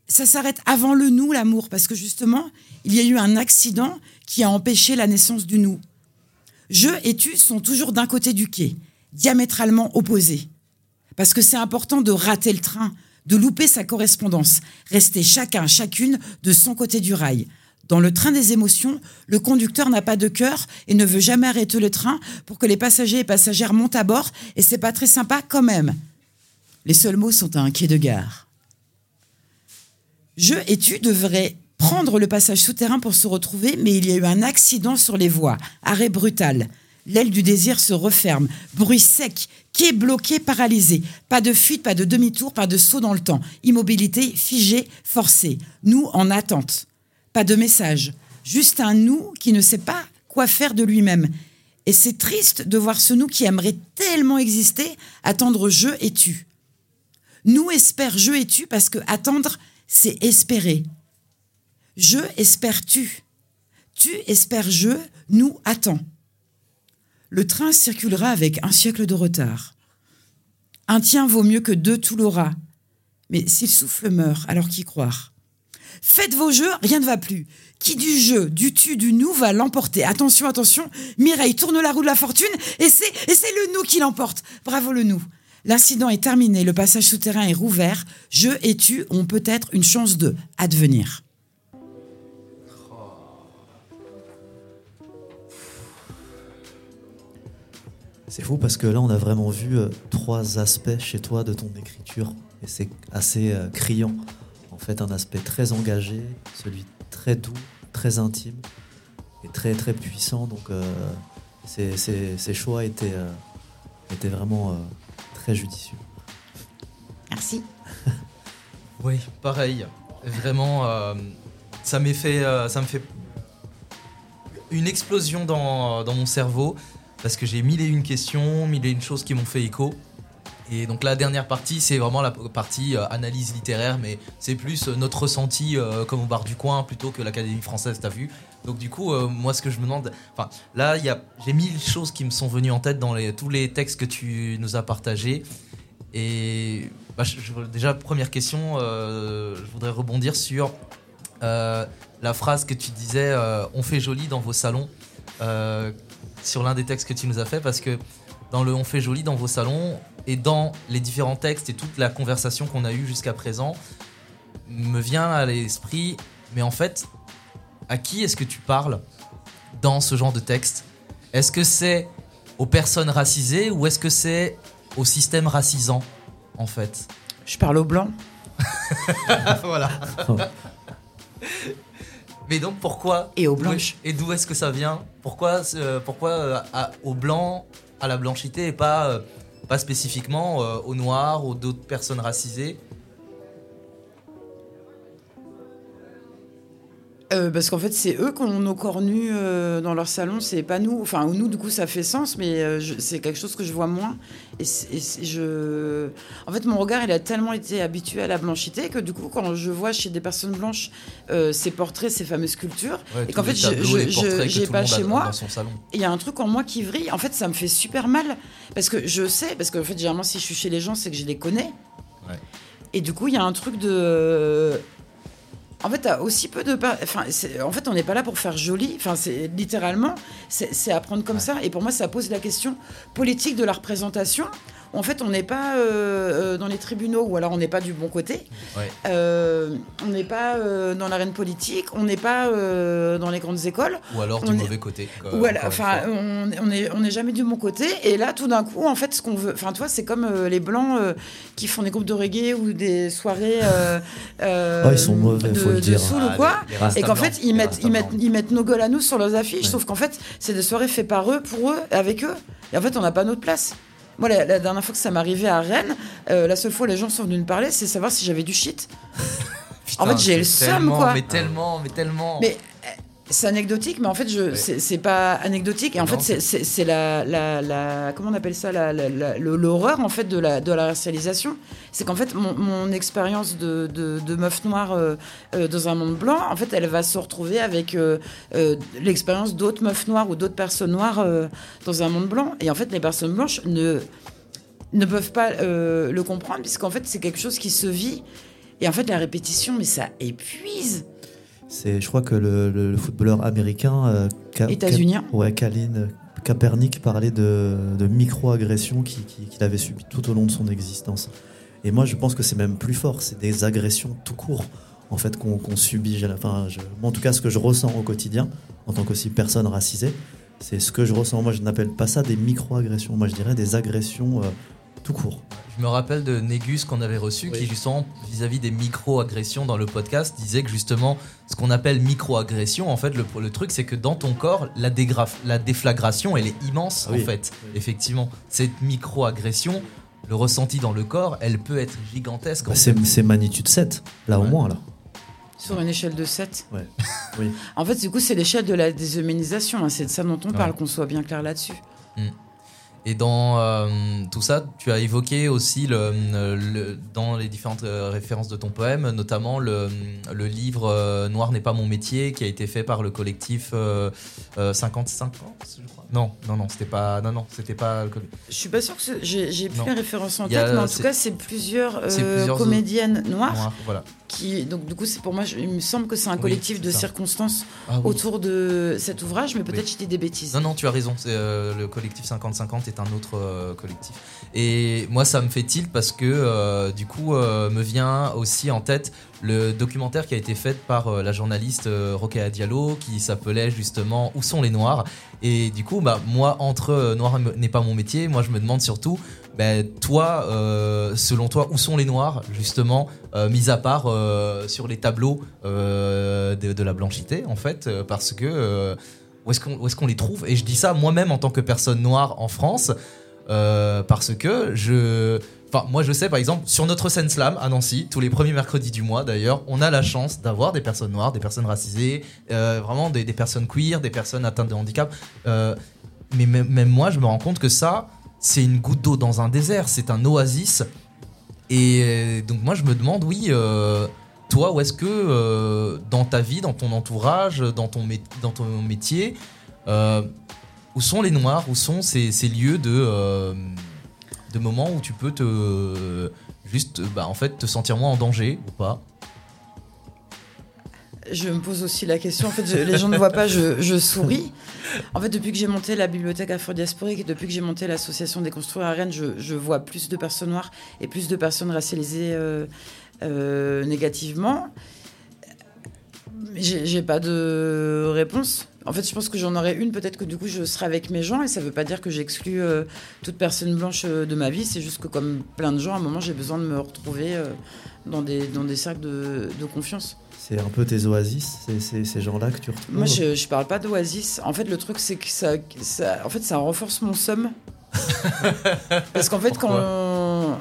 Ça s'arrête avant le nous, l'amour, parce que justement, il y a eu un accident qui a empêché la naissance du nous. Je et tu sont toujours d'un côté du quai, diamétralement opposés. Parce que c'est important de rater le train, de louper sa correspondance, rester chacun, chacune de son côté du rail. Dans le train des émotions, le conducteur n'a pas de cœur et ne veut jamais arrêter le train pour que les passagers et passagères montent à bord, et c'est pas très sympa quand même. Les seuls mots sont à un quai de gare. Je et tu devraient prendre le passage souterrain pour se retrouver, mais il y a eu un accident sur les voies. Arrêt brutal. L'aile du désir se referme. Bruit sec. Quai bloqué, paralysé. Pas de fuite, pas de demi-tour, pas de saut dans le temps. Immobilité figée, forcée. Nous en attente. Pas de message. Juste un nous qui ne sait pas quoi faire de lui-même. Et c'est triste de voir ce nous qui aimerait tellement exister attendre je et tu. Nous espère je et tu parce que attendre, c'est espérer. Je espère tu. Tu espères je, nous attend. Le train circulera avec un siècle de retard. Un tien vaut mieux que deux tout l'aura. Mais si le souffle meurt, alors qui croire? Faites vos jeux, rien ne va plus. Qui du jeu, du tu, du nous va l'emporter? Attention, attention, Mireille tourne la roue de la fortune et c'est et c'est le nous qui l'emporte. Bravo le nous. L'incident est terminé, le passage souterrain est rouvert. Je et tu ont peut-être une chance de advenir. C'est fou parce que là, on a vraiment vu euh, trois aspects chez toi de ton écriture et c'est assez euh, criant. En fait, un aspect très engagé, celui très doux, très intime et très très puissant. Donc, euh, ces, choix étaient, vraiment très judicieux. Merci. Oui, pareil. Vraiment, euh, ça m'est fait, euh, ça me fait une explosion dans, dans mon cerveau parce que j'ai mille et une questions, mille et une choses qui m'ont fait écho. Et donc la dernière partie, c'est vraiment la partie euh, analyse littéraire, mais c'est plus notre ressenti comme au bar du coin plutôt que l'Académie française, t'as vu. Donc du coup, euh, moi ce que je me demande, enfin là, j'ai mille choses qui me sont venues en tête dans tous les textes que tu nous as partagés. Et bah, déjà, première question, euh, je voudrais rebondir sur euh, la phrase que tu disais On fait joli dans vos salons, sur l'un des textes que tu nous as fait, parce que dans le On fait joli dans vos salons, et dans les différents textes et toute la conversation qu'on a eue jusqu'à présent, me vient à l'esprit, mais en fait, à qui est-ce que tu parles dans ce genre de texte? Est-ce que c'est aux personnes racisées ou est-ce que c'est au système racisant en fait? Je parle aux blancs. voilà. Mais donc pourquoi Et aux d'où- blanches. Et d'où est-ce que ça vient? Pourquoi, euh, pourquoi euh, à- aux blancs, à la blanchité et pas, euh, pas spécifiquement aux noirs ou d'autres personnes racisées? Euh, parce qu'en fait, c'est eux qui ont nos corps nus euh, dans leur salon, c'est pas nous. Enfin, nous, du coup, ça fait sens, mais euh, c'est quelque chose que je vois moins. Et, je... En fait, mon regard, il a tellement été habitué à la blanchité que du coup, quand je vois chez des personnes blanches ces portraits, ces fameuses sculptures, Ouais, et qu'en fait, je- le pas chez moi, il y a un truc en moi qui vrille. En fait, ça me fait super mal parce que je sais, parce qu'en fait, généralement, si je suis chez les gens, c'est que je les connais. Ouais. Et du coup, il y a un truc de. En fait, t'as aussi peu de. Enfin, en fait, on n'est pas là pour faire joli. Enfin, c'est littéralement, c'est c'est à prendre comme ça. Et pour moi, ça pose la question politique de la représentation. En fait, on n'est pas euh, euh, dans les tribunaux, ou alors on n'est pas du bon côté. Ouais. Euh, on n'est pas euh, dans l'arène politique. On n'est pas euh, dans les grandes écoles. Ou alors On du est- mauvais côté. quoi, une enfin, on on est, on est jamais du bon côté. Et là, tout d'un coup, en fait, ce qu'on veut, enfin, toi, c'est comme euh, les blancs euh, qui font des groupes de reggae ou des soirées. Oh, ils sont mauvais, de, faut le de dire. soul Ah, ou quoi. les- les Rasta Et qu'en fait, ils mettent, ils mettent, ils mettent nos gueules à nous sur leurs affiches. Ouais. Sauf qu'en fait, c'est des soirées faites par eux, pour eux, avec eux. Et en fait, on n'a pas notre place. Moi, la, la dernière fois que ça m'arrivait à Rennes, euh, la seule fois où les gens sont venus me parler, c'est savoir si j'avais du shit. en fait, j'ai le seum, quoi. Mais tellement, mais tellement. Mais c'est anecdotique, mais en fait, je, Ouais. c'est pas anecdotique. Et en fait, c'est- la, la, la- Comment on appelle ça L'horreur, en fait, de la, de la racialisation. C'est qu'en fait, mon, mon expérience de, de, de meuf noire euh, euh, dans un monde blanc, en fait, elle va se retrouver avec euh, l'expérience d'autres meufs noires ou d'autres personnes noires dans un monde blanc. Et en fait, les personnes blanches ne, ne peuvent pas le comprendre, puisqu'en fait, c'est quelque chose qui se vit. Et en fait, la répétition, mais ça épuise. C'est, je crois que le, le- le footballeur américain, euh, Ka- États-unien. Ka- ouais, Kalin Kaepernick parlait de, de micro-agressions qui- qui- qu'il avait subies tout au long de son existence. Et moi, je pense que c'est même plus fort. C'est des agressions tout court, en fait, qu'on qu'on subit. Enfin, je- moi, en tout cas, ce que je ressens au quotidien, en tant qu'aussi personne racisée, c'est ce que je ressens. Moi, je n'appelle pas ça des micro-agressions. Moi, je dirais des agressions euh, tout court. Je me rappelle de Négus qu'on avait reçu qui justement vis-à-vis des micro-agressions dans le podcast disait que justement ce qu'on appelle micro-agression en fait le, le truc c'est que dans ton corps la, dégraf- la déflagration elle est immense oui. en fait effectivement cette micro-agression le ressenti dans le corps elle peut être gigantesque Bah, c'est c'est magnitude 7, là au moins. Là. Sur une échelle de 7 Ouais. Oui. En fait, du coup, c'est l'échelle de la déshumanisation. hein. C'est de ça dont on Ouais. parle, qu'on soit bien clair là-dessus. Et dans euh, tout ça, tu as évoqué aussi le, le- dans les différentes euh, références de ton poème, notamment le, le livre euh, Noir n'est pas mon métier, qui a été fait par le collectif euh, euh, 55 ans, je crois. Non, non, non, c'était pas, non, non, c'était pas le collectif. Je suis pas sûre que j'ai plus Non. les références en tête, mais en tout cas, c'est plusieurs, plusieurs comédiennes noires Noir, voilà. Qui donc du coup, c'est pour moi, je- il me semble que c'est un collectif de ça. circonstances Ah oui. autour de cet ouvrage, mais peut-être Oui. je dis des bêtises. Non, non, tu as raison. C'est, euh, le collectif 50-50 est un autre euh, collectif. Et moi, ça me fait tilt parce que euh, du coup, me vient aussi en tête le documentaire qui a été fait par la journaliste Rokhaya Diallo qui s'appelait justement Où sont les Noirs? Et du coup, bah, moi, entre Noir n'est pas mon métier, moi, je me demande surtout, bah, toi, euh, selon toi, où sont les Noirs, justement, euh, mis à part euh, sur les tableaux de, la blanchité, en fait, parce que. où est-ce qu'on les trouve? Et je dis ça moi-même en tant que personne noire en France, parce que je. Enfin, moi je sais par exemple, sur notre scène slam à Nancy, tous les premiers mercredis du mois d'ailleurs, on a la chance d'avoir des personnes noires, des personnes racisées, vraiment des, personnes queer, des personnes atteintes de handicap. Mais même moi, je me rends compte que ça, c'est une goutte d'eau dans un désert, c'est un oasis. Et euh, donc moi je me demande, oui, euh, toi, où est-ce que euh, dans ta vie, dans ton entourage, dans ton, dans ton métier, où sont les noirs, où sont ces, ces lieux de, de moments où tu peux te juste bah, en fait te sentir moins en danger ou pas? Je me pose aussi la question. En fait, les gens ne voient pas, je, souris. En fait, depuis que j'ai monté la bibliothèque afro-diasporique et depuis que j'ai monté l'association des construits à Rennes, je, vois plus de personnes noires et plus de personnes racialisées euh, euh, négativement. J'ai pas de réponse. En fait, je pense que j'en aurais une. Peut-être que du coup, je serai avec mes gens et ça veut pas dire que j'exclus euh, toute personne blanche euh, de ma vie. C'est juste que, comme plein de gens, à un moment, j'ai besoin de me retrouver euh, dans, des, dans des cercles de confiance. C'est un peu tes oasis, c'est- ces gens-là que tu retrouves. Moi, je, je parle pas d'oasis. En fait, le truc, c'est que ça, ça, en fait, ça renforce mon somme. Parce qu'en fait, quand. on-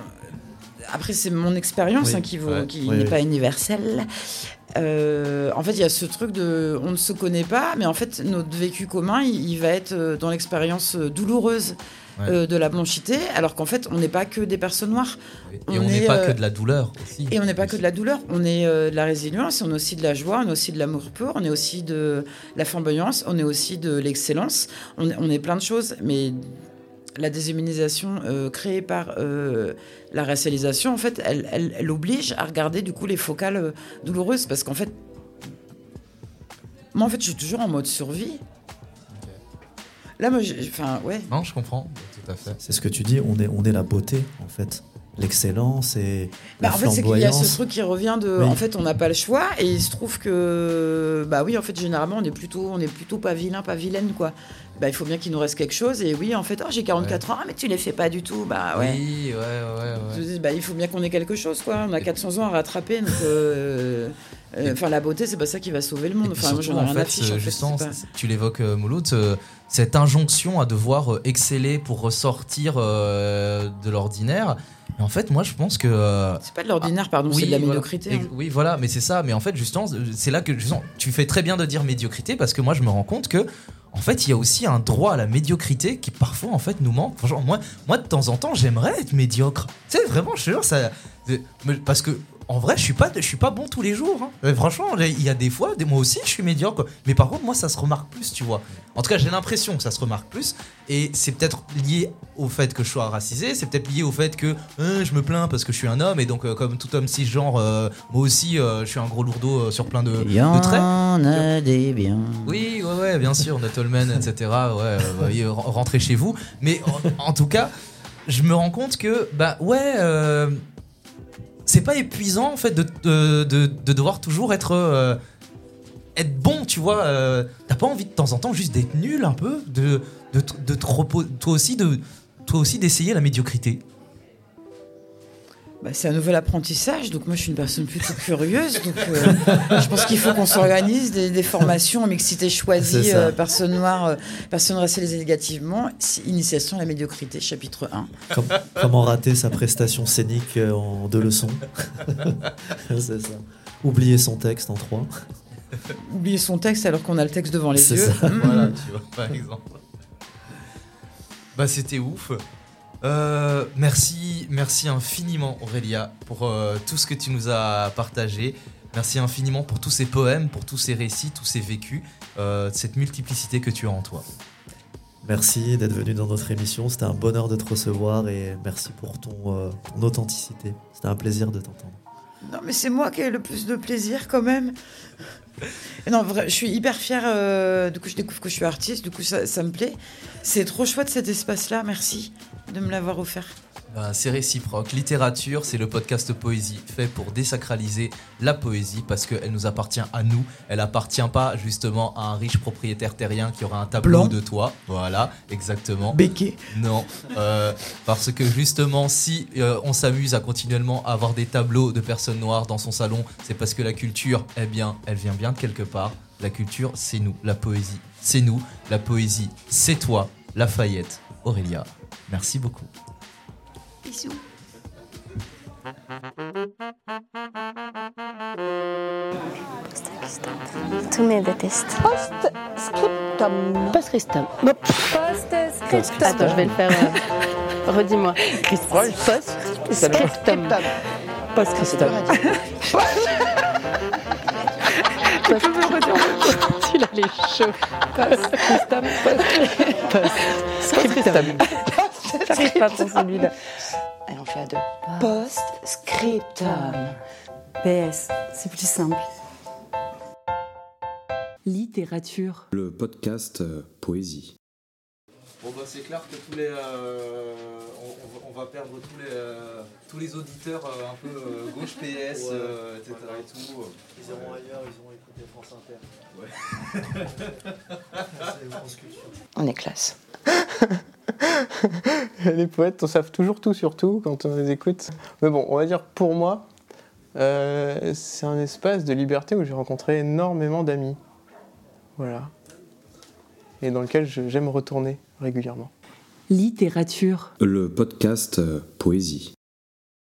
Après, c'est mon expérience Oui, hein, qui, ouais, qui oui, n'est oui. pas universelle. Euh, en fait, il y a ce truc de. On ne se connaît pas, mais en fait, notre vécu commun, il, il va être euh, dans l'expérience euh, douloureuse. Ouais. euh, de la blanchité, alors qu'en fait, on n'est pas que des personnes noires. Et on n'est est, pas euh, que de la douleur aussi. et on n'est pas que de la douleur, on est euh, de la résilience, on est aussi de la joie, on est aussi de l'amour pur, on est aussi de la flamboyance, on est aussi de l'excellence, on est, on est plein de choses, mais la déshumanisation euh, créée par euh, la racialisation, en fait, elle, elle- elle oblige à regarder du coup les focales euh, douloureuses, parce qu'en fait, moi en fait, je suis toujours en mode survie. Là, moi, j'ai- enfin, ouais. Non, je comprends, tout à fait. C'est ce que tu dis, on est, on est la beauté, en fait. L'excellence et Bah, la en fait, c'est qu'il y a ce truc qui revient de. Oui. En fait, on n'a pas le choix, et il se trouve que. Bah oui, en fait, généralement, on est plutôt, on est plutôt pas vilain, pas vilaine, quoi. Bah, il faut bien qu'il nous reste quelque chose, et oui, en fait, oh, j'ai 44 ans, ah, mais tu les fais pas du tout, bah ouais. Oui, ouais, ouais, Je ouais. dis, bah, il faut bien qu'on ait quelque chose, quoi. On a 400 ans à rattraper, donc. euh, Enfin, la beauté, c'est pas ça qui va sauver le monde. Enfin, moi, surtout, ai en rien à fait, fiche, en fait, justement, pas- tu l'évoques, euh, Mouloud, euh, cette injonction à devoir euh, exceller pour ressortir euh, de l'ordinaire. Mais en fait, moi, je pense que. euh, C'est pas de l'ordinaire, pardon, oui, c'est de la médiocrité. Hein. Oui, voilà, mais c'est ça. Mais en fait, justement, c'est là que justement, tu fais très bien de dire médiocrité parce que moi, je me rends compte que, en fait, il y a aussi un droit à la médiocrité qui parfois, en fait, nous manque. Franchement, moi, moi, de temps en temps, j'aimerais être médiocre. Tu sais, vraiment, je te jure, ça. Parce que. En vrai, je suis pas, je suis pas bon tous les jours. hein. Euh, Franchement, il y a des fois, des- moi aussi, je suis médiocre. Mais par contre, moi, ça se remarque plus, tu vois. En tout cas, j'ai l'impression que ça se remarque plus. Et c'est peut-être lié au fait que je sois racisé. C'est peut-être lié au fait que euh, je me plains parce que je suis un homme. Et donc, euh, comme tout homme cisgenre, euh, moi aussi, je suis un gros lourdeau sur plein de, y de traits. en a des biens. Oui, ouais, ouais, bien sûr, Natalman, etc. Ouais, veuillez re- rentrer chez vous. Mais en, en tout cas, je me rends compte que, bah ouais, c'est pas épuisant en fait de, de, de- de devoir toujours être, euh, être bon, tu vois. euh, T'as pas envie de temps en temps juste d'être nul un peu, de, de, de toi aussi de toi aussi d'essayer la médiocrité. Bah, c'est un nouvel apprentissage, donc moi je suis une personne plutôt curieuse, donc euh, je pense qu'il faut qu'on s'organise des, des formations en mixité choisie, euh, personnes noires, euh, personnes racialisées négativement, initiation à la médiocrité, chapitre 1. Com- comment rater sa prestation scénique euh, en deux leçons? C'est ça. Oublier son texte en trois. Oublier son texte alors qu'on a le texte devant les C'est yeux. ça. Mmh. Voilà, tu vois, par exemple. Bah, c'était ouf. Euh, merci, merci infiniment Aurélia pour euh, tout ce que tu nous as partagé. Merci infiniment pour tous ces poèmes, pour tous ces récits, tous ces vécus, euh, cette multiplicité que tu as en toi. Merci d'être venu dans notre émission. C'était un bonheur de te recevoir et merci pour ton, euh, ton authenticité. C'était un plaisir de t'entendre. Non, mais c'est moi qui ai le plus de plaisir quand même. Non, je suis hyper fière. euh, du coup, je découvre que je suis artiste. Du coup, ça me plaît. C'est trop chouette cet espace-là. Merci de me l'avoir offert. Bah, c'est réciproque. Littérature, c'est le podcast poésie fait pour désacraliser la poésie parce qu'elle nous appartient à nous. Elle appartient pas justement à un riche propriétaire terrien qui aura un tableau Blanc. de toi. Voilà, exactement. Béquet. Non, euh, parce que justement, si euh, on s'amuse à continuellement avoir des tableaux de personnes noires dans son salon, c'est parce que la culture, eh bien, elle vient bien de quelque part. La culture, c'est nous. La poésie, c'est nous. La poésie, c'est toi. Lafayette, Aurélia. Merci beaucoup. Bisous. Tous me détestent. Post-scriptum. Post-scriptum. Post-scriptum. Attends, je vais le faire. euh, Redis-moi. Post-scriptum. Post-scriptum. Il a les cheveux. Post-scriptum. Post-scriptum. J'arrive pas pour celui-là. Allez, on fait à deux. Post-scriptum. PS, c'est plus simple. Littérature. Le podcast euh, Poésie. Bon bah c'est clair que tous les, euh, on, on va perdre tous les, euh, tous les auditeurs euh, un peu euh, gauche PS, euh, etc. et tout. Ils iront ailleurs, ils iront écouter France Inter. On est classe. les poètes on savent toujours tout sur tout quand on les écoute. Mais bon, on va dire pour moi, euh, c'est un espace de liberté où j'ai rencontré énormément d'amis. Voilà. Et dans lequel j'aime retourner régulièrement. Littérature. Le podcast euh, Poésie.